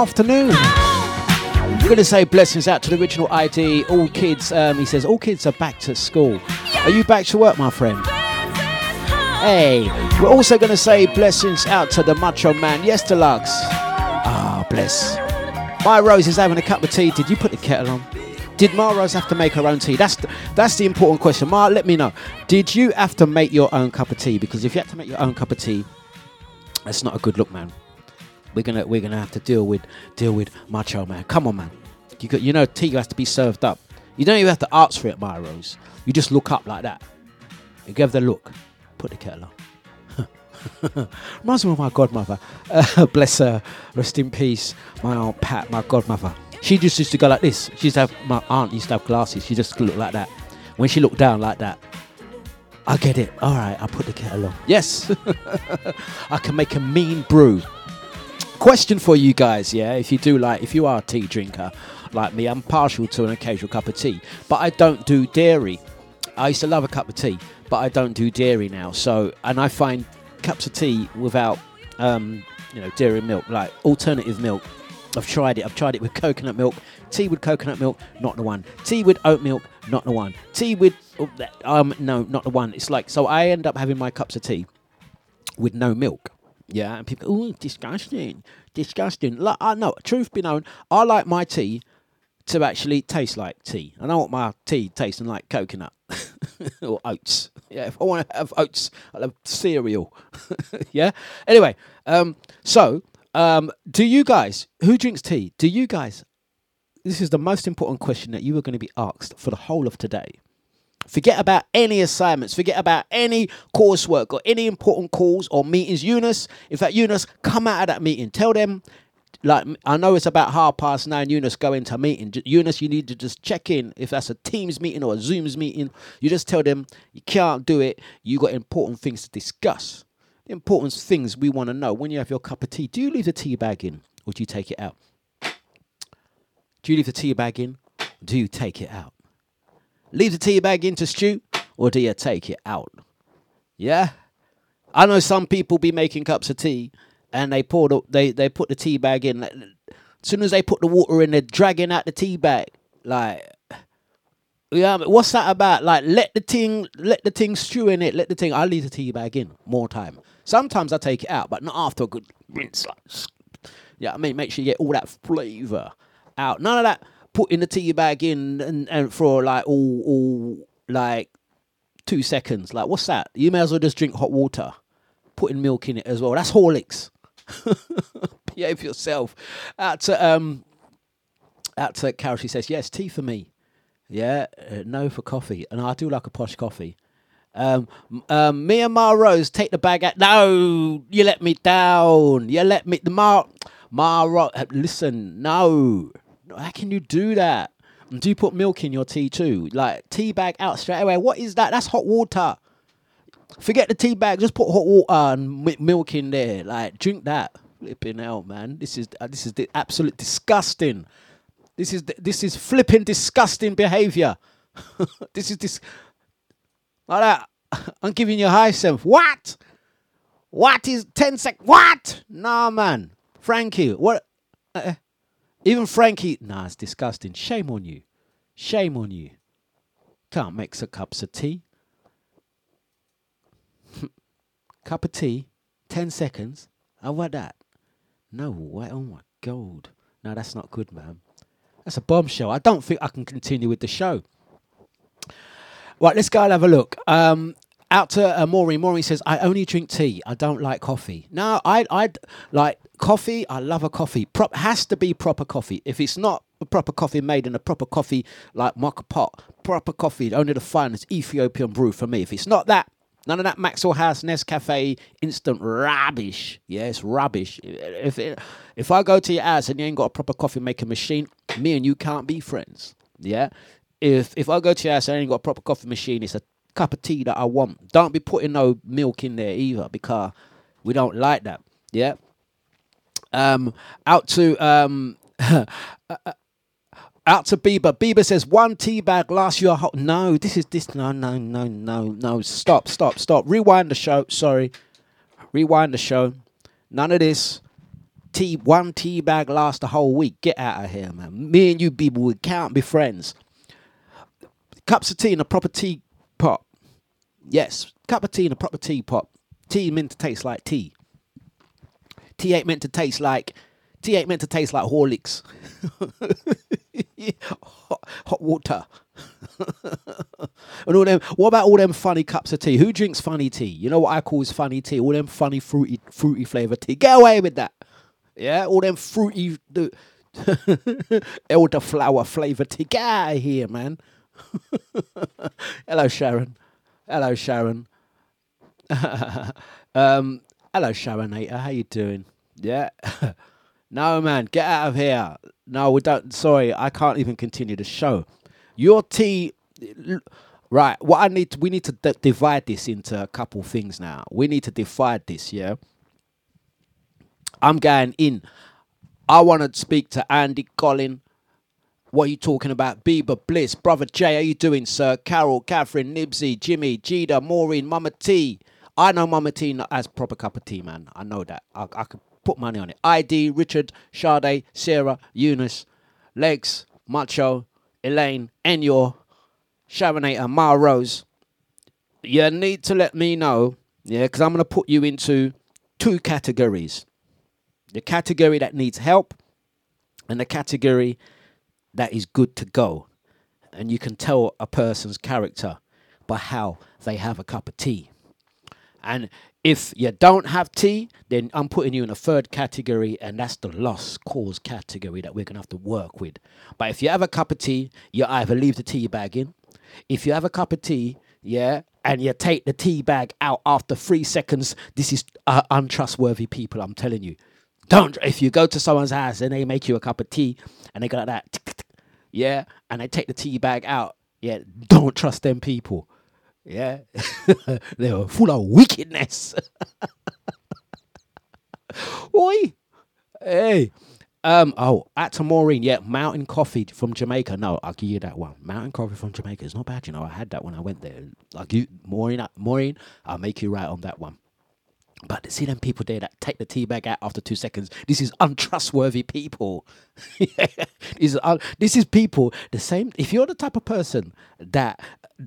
Afternoon. I'm going to say blessings out to the original ID. All kids, um, he says, all kids are back to school. Are you back to work, my friend? Hey, we're also going to say blessings out to the Macho Man. Yes, Dlux. Ah, bless. My Rose is having a cup of tea. Did you put the kettle on? Did Ma Rose have to make her own tea? That's the, that's the important question. Ma, let me know. Did you have to make your own cup of tea? Because if you had to make your own cup of tea, that's not a good look, man. We're gonna we're gonna have to deal with deal with Macho Man. Come on, man. You got you know tea has to be served up. You don't even have to ask for it, my Rose. You just look up like that. You give the look. Put the kettle on. Reminds me of my godmother. Uh, bless her. Rest in peace. My aunt Pat, my godmother. She just used to go like this. She used to have my aunt used to have glasses. She just looked like that. When she looked down like that, I get it. All right, I'll put the kettle on. Yes, I can make a mean brew. Question for you guys, yeah? If you do like, if you are a tea drinker like me, I'm partial to an occasional cup of tea, but I don't do dairy. I used to love a cup of tea, but I don't do dairy now. So, and I find cups of tea without, um, you know, dairy milk, like alternative milk. I've tried it. I've tried it with coconut milk. Tea with coconut milk, not the one. Tea with oat milk, not the one. Tea with, oh, um, no, not the one. It's like so. I end up having my cups of tea with no milk. Yeah, and people, oh, disgusting, disgusting. Like, I know, truth be known, I like my tea to actually taste like tea. I don't want my tea tasting like coconut or oats. Yeah, if I want to have oats, I'll have cereal. yeah. Anyway, um, so um, do you guys who drinks tea? Do you guys? This is the most important question that you are going to be asked for the whole of today. Forget about any assignments. Forget about any coursework or any important calls or meetings. Eunice, in fact, Eunice, come out of that meeting. Tell them, like, I know it's about half past nine. Eunice, go into a meeting. Eunice, you need to just check in. If that's a Teams meeting or a Zooms meeting, you just tell them you can't do it. You got important things to discuss. Important things we want to know when you have your cup of tea. Do you leave the tea bag in or do you take it out? Do you leave the tea bag in? Do you take it out? Leave the tea bag in to stew, or do you take it out? Yeah, I know some people be making cups of tea, and they pour the they they put the tea bag in. Like, as soon as they put the water in, they're dragging out the tea bag. Like, yeah, what's that about? Like, let the thing let the thing stew in it. Let the thing. I leave the tea bag in more time. Sometimes I take it out, but not after a good rinse. Like, yeah, I mean, make sure you get all that flavour out. None of that putting the tea bag in and, and for like all all like two seconds. Like, what's that? You may as well just drink hot water. Putting milk in it as well. That's Horlicks. Behave yourself. To um out to Carol, she says, Yes, tea for me. Yeah, uh, no for coffee. And I do like a posh coffee. Um, um, me and Ma Rose take the bag out. No, you let me down. You let me. The Ma, Ma Rose, listen, no. How can you do that? Do you put milk in your tea too? Like tea bag out straight away. What is that? That's hot water. Forget the tea bag. Just put hot water and milk in there. Like drink that. Flipping hell, man. This is uh, this is the absolute disgusting. This is this is flipping disgusting behavior. this is this like that. I'm giving you high self. What? What is 10 sec? What? Nah, man. Frankie, what? Uh, even Frankie, nah, it's disgusting. Shame on you. Shame on you. Can't make some cups of tea. Cup of tea, 10 seconds. How about that? No way. Oh my God. No, that's not good, man. That's a bombshell. I don't think I can continue with the show. Right, let's go and have a look. Um, out to uh, Maureen. Maureen says, "I only drink tea. I don't like coffee." No, I I like coffee. I love a coffee. Prop has to be proper coffee. If it's not a proper coffee made in a proper coffee like mocha pot, proper coffee, only the finest Ethiopian brew for me. If it's not that, none of that Maxwell House Nescafe instant rubbish. Yeah, it's rubbish. If it, if I go to your house and you ain't got a proper coffee making machine, me and you can't be friends. Yeah. If if I go to your house and I ain't got a proper coffee machine, it's a cup of tea that I want. Don't be putting no milk in there either because we don't like that. Yeah. Um, out to um, out to Bieber. Bieber says one tea bag lasts you a whole. No, this is this. No, no, no, no, no. Stop, stop, stop. Rewind the show. Sorry. Rewind the show. None of this. tea one tea bag lasts the whole week. Get out of here, man. Me and you people we can't be friends. Cups of tea in a proper teapot. Yes, cup of tea in a proper teapot. Tea meant to taste like tea. Tea ain't meant to taste like tea ain't meant to taste like Horlicks. hot, hot water. and all them what about all them funny cups of tea? Who drinks funny tea? You know what I call is funny tea? All them funny fruity fruity flavour tea. Get away with that. Yeah, all them fruity the elderflower flavour tea. Get out of here, man. Hello, Sharon. Hello, Sharon. um, hello, Sharonator. How you doing? Yeah. no, man, get out of here. No, we don't. Sorry, I can't even continue the show. Your tea. Right. What I need. We need to d- divide this into a couple things now. We need to divide this. Yeah. I'm going in. I want to speak to Andy Collin. What are you talking about? Bieber, Bliss, Brother Jay, how you doing, sir? Carol, Catherine, Nibsy, Jimmy, Jida, Maureen, Mama T. I know Mama T as proper cup of tea, man. I know that. I, I could put money on it. ID, Richard, Sade, Sarah, Eunice, Legs, Macho, Elaine, Enyor, Sharonator, Ma Rose. You need to let me know, yeah, because I'm going to put you into two categories the category that needs help and the category that is good to go. And you can tell a person's character by how they have a cup of tea. And if you don't have tea, then I'm putting you in a third category, and that's the lost cause category that we're gonna have to work with. But if you have a cup of tea, you either leave the tea bag in. If you have a cup of tea, yeah, and you take the tea bag out after three seconds, this is uh, untrustworthy people. I'm telling you. Don't if you go to someone's house and they make you a cup of tea and they go like that, yeah, and they take the tea bag out, yeah, don't trust them people. Yeah, they were full of wickedness. Oi, hey, um, oh, at Maureen, yeah, Mountain Coffee from Jamaica. No, I'll give you that one. Mountain Coffee from Jamaica is not bad, you know. I had that when I went there. Like you, Maureen, Maureen, I'll make you right on that one. But see them people there that take the tea bag out after two seconds. This is untrustworthy people. this, is un- this is people the same. If you're the type of person that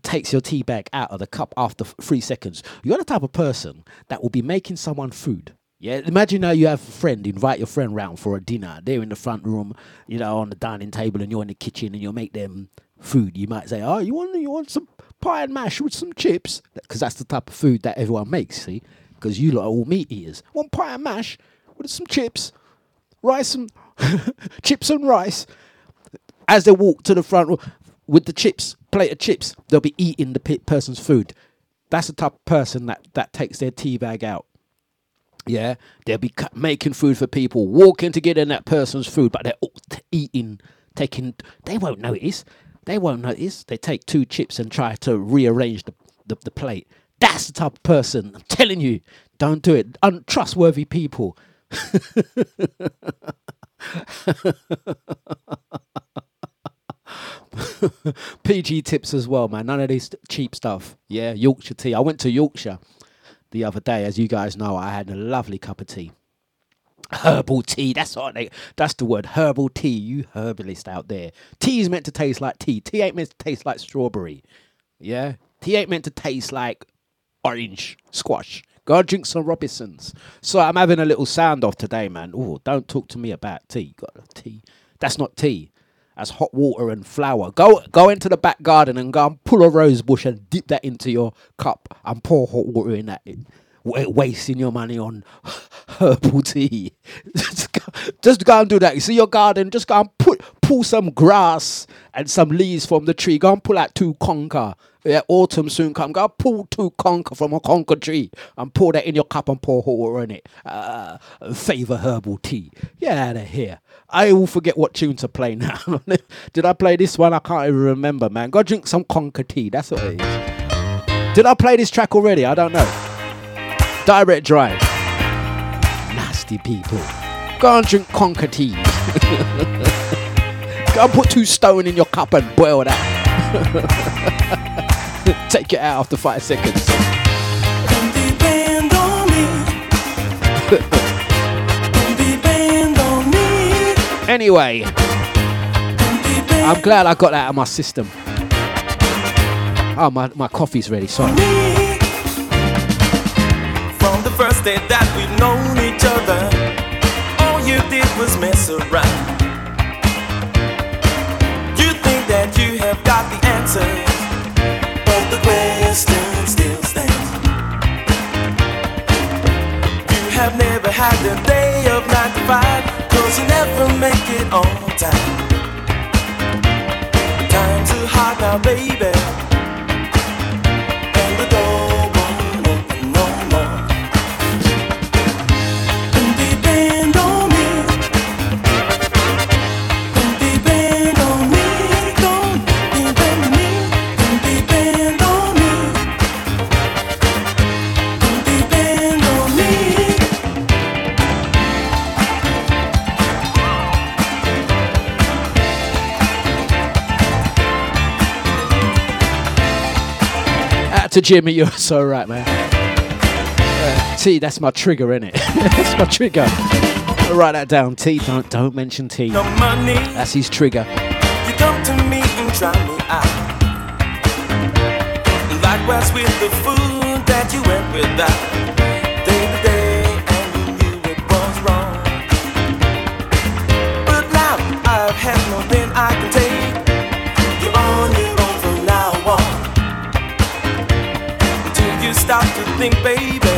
takes your tea bag out of the cup after f- three seconds, you're the type of person that will be making someone food. Yeah, imagine now you have a friend, invite your friend round for a dinner. They're in the front room, you know, on the dining table, and you're in the kitchen, and you'll make them food. You might say, "Oh, you want you want some pie and mash with some chips," because that's the type of food that everyone makes. See, because you lot are all meat eaters. One pie and mash with some chips, rice and chips and rice. As they walk to the front room with the chips, plate of chips, they'll be eating the pe- person's food. That's the type of person that that takes their tea bag out. Yeah, they'll be making food for people, walking to get in that person's food, but they're t- eating, taking. They won't notice. They won't notice. They take two chips and try to rearrange the, the, the plate. That's the type of person. I'm telling you, don't do it. Untrustworthy people. PG tips as well, man. None of this cheap stuff. Yeah, Yorkshire tea. I went to Yorkshire the other day, as you guys know. I had a lovely cup of tea. Herbal tea. That's what they. That's the word. Herbal tea. You herbalist out there. Tea is meant to taste like tea. Tea ain't meant to taste like strawberry. Yeah. Tea ain't meant to taste like orange squash. Go drink some Robinsons. So I'm having a little sound off today, man. Oh, don't talk to me about tea. Got tea. That's not tea. That's hot water and flour. Go go into the back garden and go and pull a rose bush and dip that into your cup and pour hot water in that. Wa- Wasting your money on herbal tea. just, go, just go and do that. You see your garden, just go and put pull some grass and some leaves from the tree. Go and pull out two conker. Yeah, autumn soon come. Go and pull two conker from a conker tree and pour that in your cup and pour hot water in it. Uh, favor herbal tea. Get out of here. I will forget what tune to play now. Did I play this one? I can't even remember, man. Go drink some conker tea. That's what it is. Did I play this track already? I don't know. Direct drive. Nasty people. Go and drink conker tea. Go and put two stone in your cup and boil that. Take it out after five seconds. Anyway, I'm glad I got that out of my system. Oh, my, my coffee's ready. Sorry. The first day that we've known each other, all you did was mess around. You think that you have got the answers, but the question still stands. You have never had a day of 9 to 5, cause you never make it on time. Time's too hard now, baby. To Jimmy, you're so right, man. Uh, T, that's my trigger, innit? that's my trigger. I'll write that down. T, don't don't mention T. No money. That's his trigger. You come to me and try me out. Likewise with the food that you went without. Day to day, and you knew it was wrong. But now I've had than I can take. Stop to think, baby.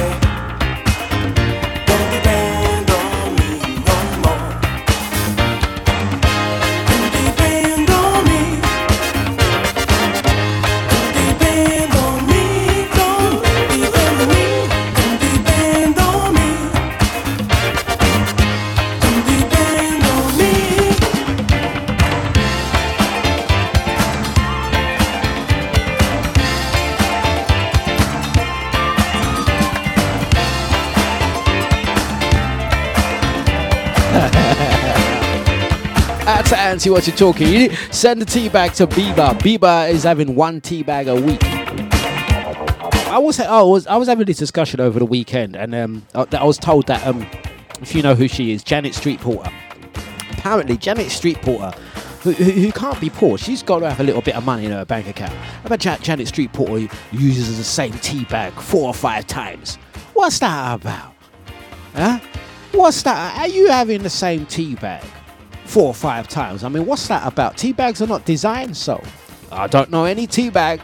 Auntie, what you're talking? Send the tea bag to Bieber. Bieber is having one tea bag a week. I was, I was I was having this discussion over the weekend, and um, I, I was told that um, if you know who she is, Janet Street Porter. Apparently, Janet Street Porter, who, who, can't be poor, she's got to have a little bit of money in her bank account. I bet Ja- Janet Street Porter uses the same tea bag four or five times. What's that about? Huh? What's that? Are you having the same tea bag four or five times? I mean, what's that about? Tea bags are not designed so. I don't know any tea bag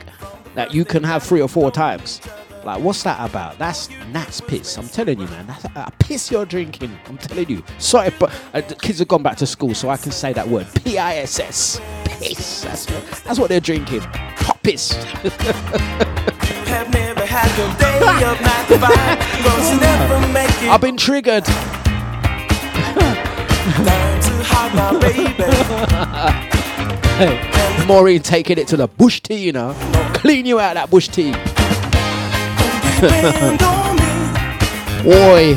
that you can have three or four times. Like, what's that about? That's Nat's piss. I'm telling you, man. That's a piss you're drinking. I'm telling you. Sorry, but uh, the kids have gone back to school, so I can say that word. P I S S. Piss. That's what, that's what they're drinking. Hot piss. Have never had a day of 9 to 5. Cause you never make it. I've been triggered. Time's too baby. Hey, Maureen taking it to the bush tea, you know. Clean you out that bush tea. Oi.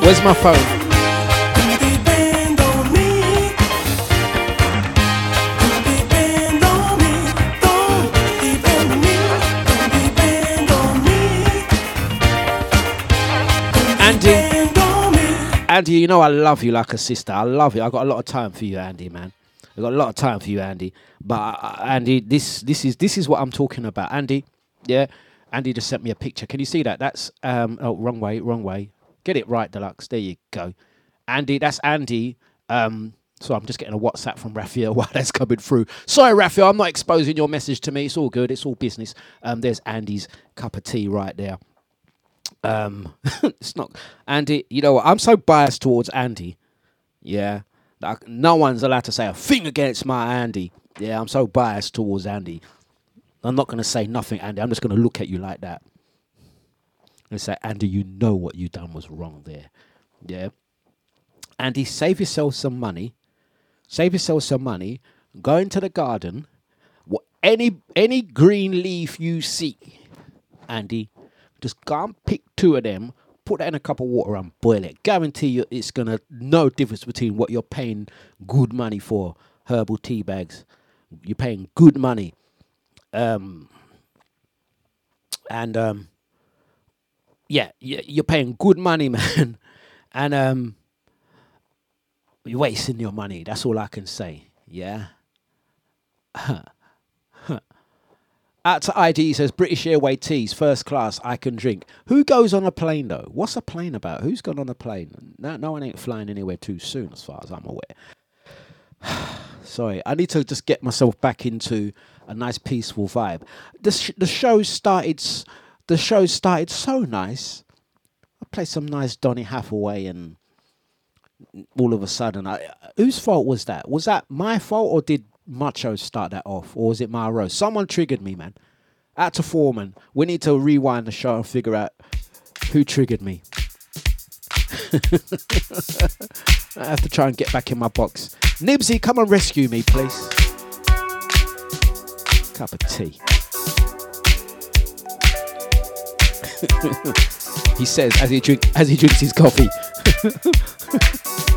Where's my phone? Andy, you know I love you like a sister. I love you. I got a lot of time for you, Andy, man. I got a lot of time for you, Andy. But uh, Andy, this this is this is what I'm talking about, Andy. Yeah, Andy just sent me a picture. Can you see that? That's um oh wrong way, wrong way. Get it right, Dlux. There you go, Andy. That's Andy. Um, so I'm just getting a WhatsApp from Raphael while that's coming through. Sorry, Raphael, I'm not exposing your message to me. It's all good. It's all business. Um, there's Andy's cup of tea right there. Um, it's not Andy. You know what? I'm so biased towards Andy. Yeah, like no one's allowed to say a thing against my Andy. Yeah, I'm so biased towards Andy. I'm not to say nothing, Andy. I'm just to look at you like that and say, Andy, you know what you done was wrong there. Yeah. Andy, save yourself some money. Save yourself some money. Go into the garden. What any any green leaf you see, Andy, just go and pick two of them. Put that in a cup of water and boil it. Guarantee you, it's gonna no difference between what you're paying good money for herbal tea bags. You're paying good money. Um, and um, yeah, you're paying good money, man, and um, you're wasting your money. That's all I can say. Yeah. To ID says British Airway teas, first class, I can drink. Who goes on a plane though? What's a plane about? Who's gone on a plane? No, no one ain't flying anywhere too soon, as far as I'm aware. Sorry, I need to just get myself back into a nice peaceful vibe. The sh- the show started, the show started so nice. I played some nice Donny Hathaway, and all of a sudden, I, whose fault was that? Was that my fault, or did Macho start that off, or was it my rose? Someone triggered me, man. Out to Foreman. We need to rewind the show and figure out who triggered me. I have to try and get back in my box. Nibsy, come and rescue me, please. Cup of tea. he says as he drink as he drinks his coffee.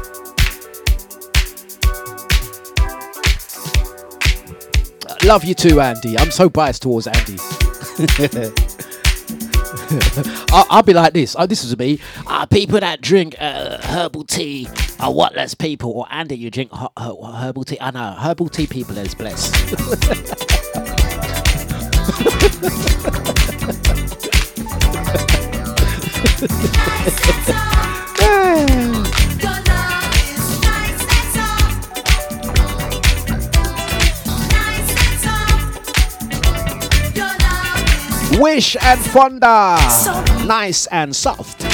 Love you too, Andy. I'm so biased towards Andy. I'll, I'll be like this. Oh, this is me. Uh, people that drink uh, herbal tea are what less people. Or Andy, you drink her- her- herbal tea. I know herbal tea people is blessed. Wish and Fonda. Nice and soft.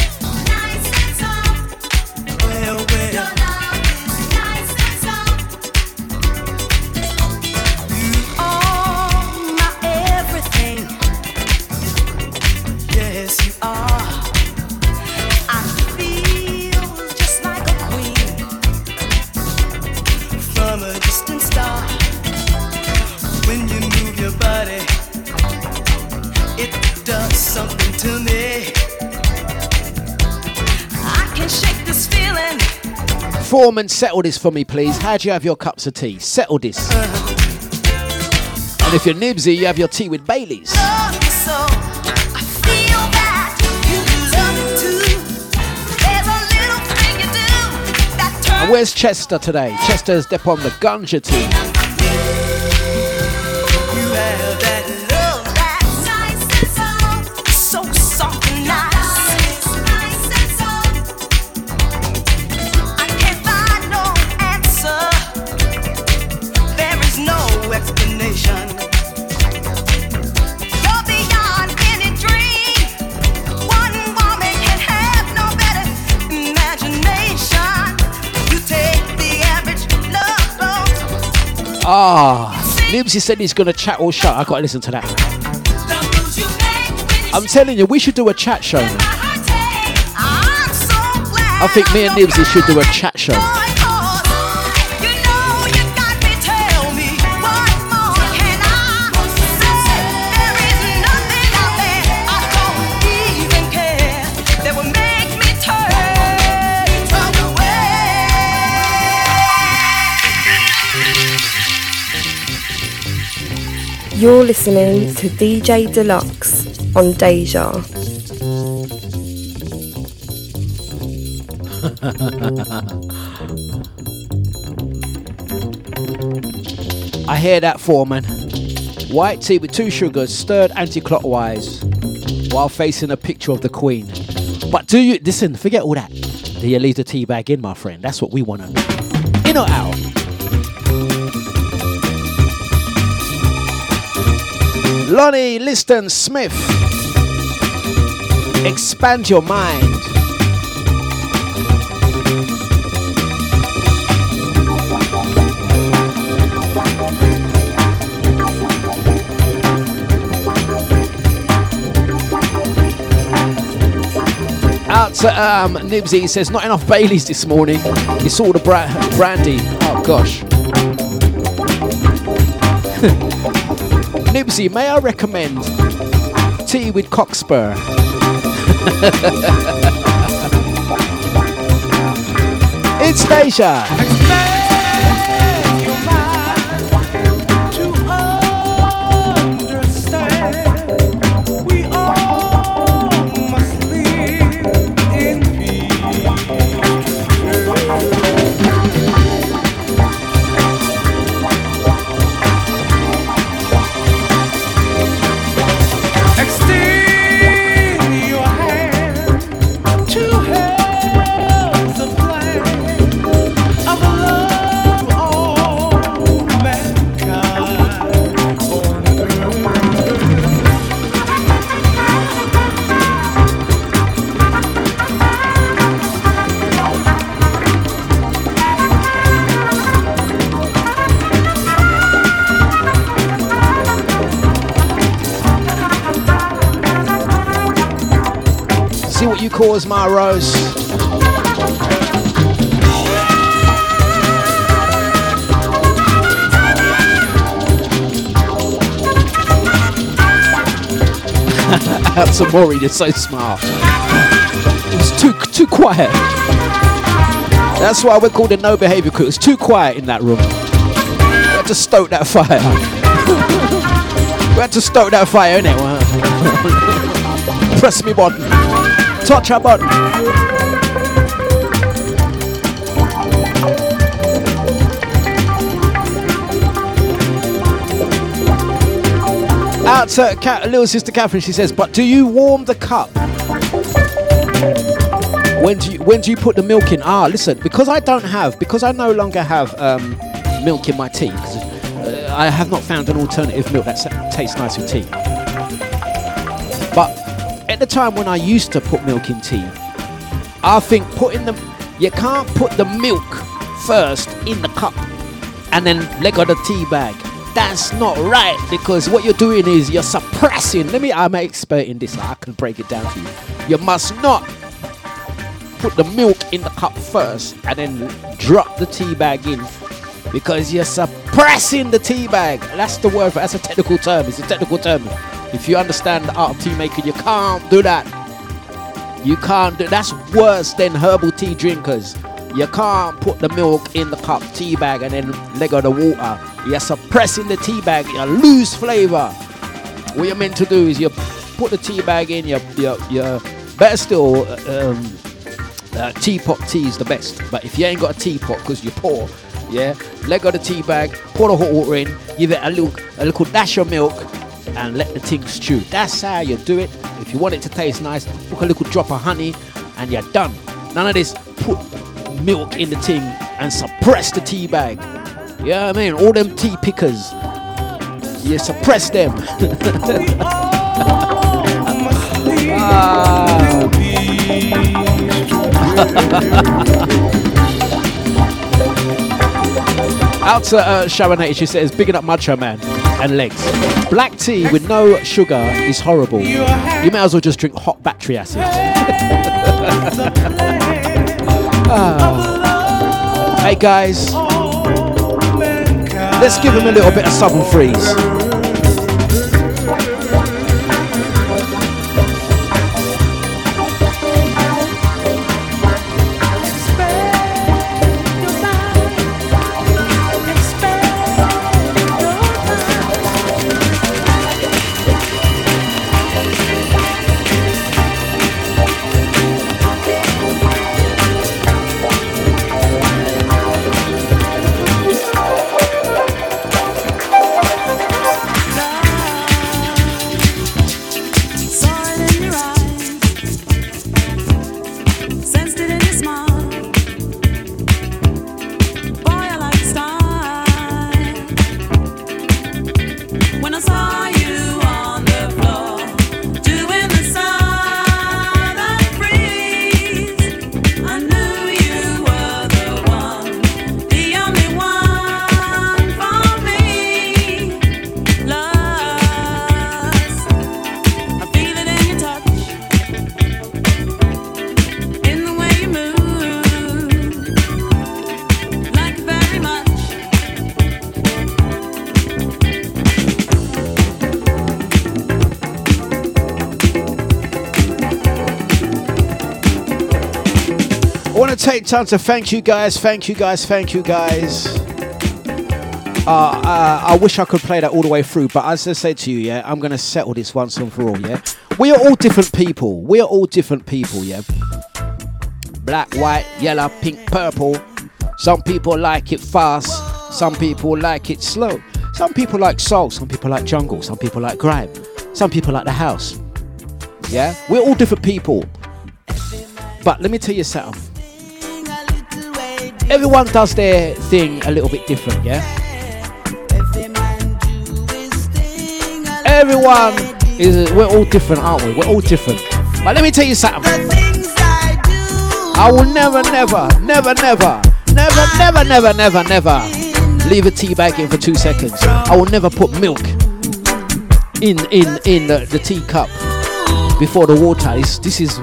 Foreman, settle this for me, please. How do you have your cups of tea? Settle this. And if you're Nibsy, you have your tea with Bailey's. And where's Chester today? Chester's dep on the ganja tea. Ah, Nibsy said he's gonna chat or shut. I gotta listen to that. I'm telling you, we should do a chat show. I think me and Nibsy should do a chat show. You're listening to DJ Dlux on Deja. I hear that, Foreman. White tea with two sugars, stirred anti-clockwise, while facing a picture of the Queen. But do you listen? Forget all that. Do you leave the tea bag in, my friend? That's what we want to know. In or out? Lonnie Liston Smith. Expand your mind. Out to um, Nibsy, says, not enough Baileys this morning. It's all the bra- brandy. Oh, gosh. Nibsy, may I recommend tea with cockspur? it's Deja. As my rose. Out to Maury, you're so smart. It's too too quiet. That's why we're called the no behaviour crew. It's too quiet in that room. We had to stoke that fire. we had to stoke that fire, innit? Press me button. Touch our button. Out to little sister Catherine. She says, "But do you warm the cup when do you when do you put the milk in? Ah, listen, because I don't have, because I no longer have um, milk in my tea. uh, I have not found an alternative milk that tastes nice with tea. But at the time when I used to put milk in tea, I think putting the you can't put the milk first in the cup and then let go the tea bag. That's not right because what you're doing is you're suppressing. Let me, I'm an expert in this. I can break it down for you. You must not put the milk in the cup first and then drop the tea bag in because you're suppressing the tea bag. That's the word for that's a technical term. It's a technical term. If you understand the art of tea making, you can't do that. You can't do that's worse than herbal tea drinkers. You can't put the milk in the cup tea bag and then let go the water. You're suppressing the tea bag, you lose flavor. What you're meant to do is you put the tea bag in, you you you better still uh, um, uh, teapot tea is the best. But if you ain't got a teapot because you're poor, yeah, let go the tea bag, pour the hot water in, give it a little a little dash of milk, and let the thing stew. That's how you do it. If you want it to taste nice, put a little drop of honey, and you're done. None of this put milk in the thing and suppress the tea bag. You know I mean? All them tea pickers, you suppress them. Out to uh, Sharon H, she says, bigging up Macho Man and legs. Black tea with no sugar is horrible. You may as well just drink hot battery acid. Ah. Hey guys, let's give him a little bit of Southern Freeez. Take time to thank you guys, thank you guys, thank you guys. Uh, uh, I wish I could play that all the way through, but as I said to you, yeah, I'm to settle this once and for all, yeah? We are all different people. We are all different people, yeah? Black, white, yellow, pink, purple. Some people like it fast, some people like it slow. Some people like soul, some people like jungle, some people like grime, some people like the house. Yeah? We're all different people. But let me tell you something. Everyone does their thing a little bit different, yeah? Everyone is, we're all different, aren't we? We're all different. But let me tell you something. I will never, never, never, never, never, never, never, never, never leave a tea bag in for two seconds. I will never put milk in in in the, the teacup before the water. This this is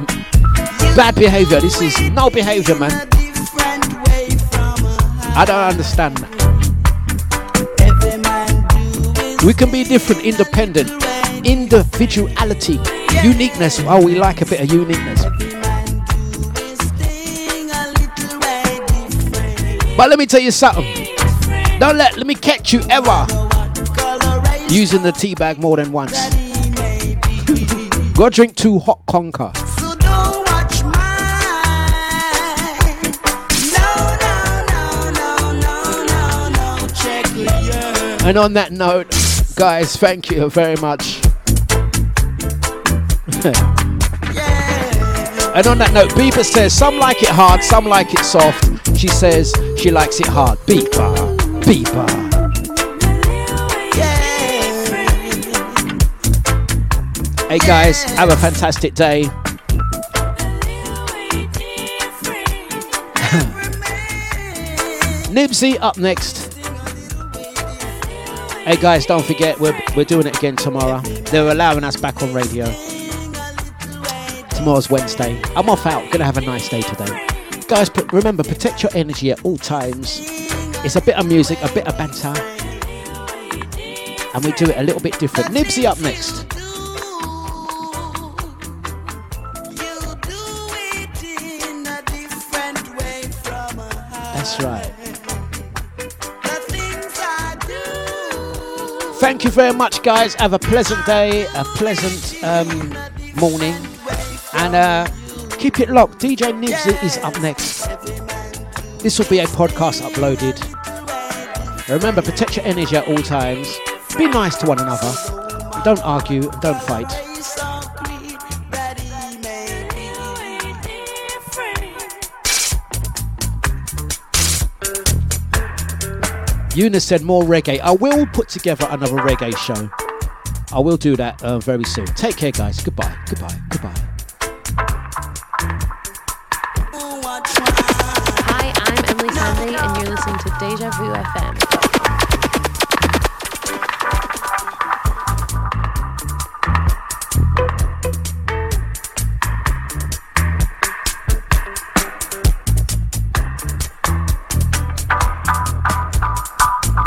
bad behavior. This is no behavior, man. I don't understand. We can be different, independent, individuality, uniqueness. Oh, we like a bit of uniqueness. But let me tell you something. Don't let let me catch you ever using the tea bag more than once. Go drink two hot conker. And on that note, guys, thank you very much. and on that note, Bieber says some like it hard, some like it soft. She says she likes it hard. Bieber, Bieber. Hey guys, have a fantastic day. Nibsy up next. Hey guys, don't forget we're, we're doing it again tomorrow. They're allowing us back on radio. Tomorrow's Wednesday. I'm off out. Gonna have a nice day today. Guys, remember, protect your energy at all times. It's a bit of music, a bit of banter. And we do it a little bit different. Nibsy up next. That's right. Thank you very much, guys. Have a pleasant day, a pleasant um, morning, and uh, keep it locked. DJ Nibsy is up next. This will be a podcast uploaded. Remember, protect your energy at all times. Be nice to one another. Don't argue. Don't fight. Eunice said more reggae. I will put together another reggae show. I will do that uh, very soon. Take care, guys. Goodbye. Goodbye. Goodbye. Hi, I'm Emeli Sandé, and you're listening to Deja Vu FM.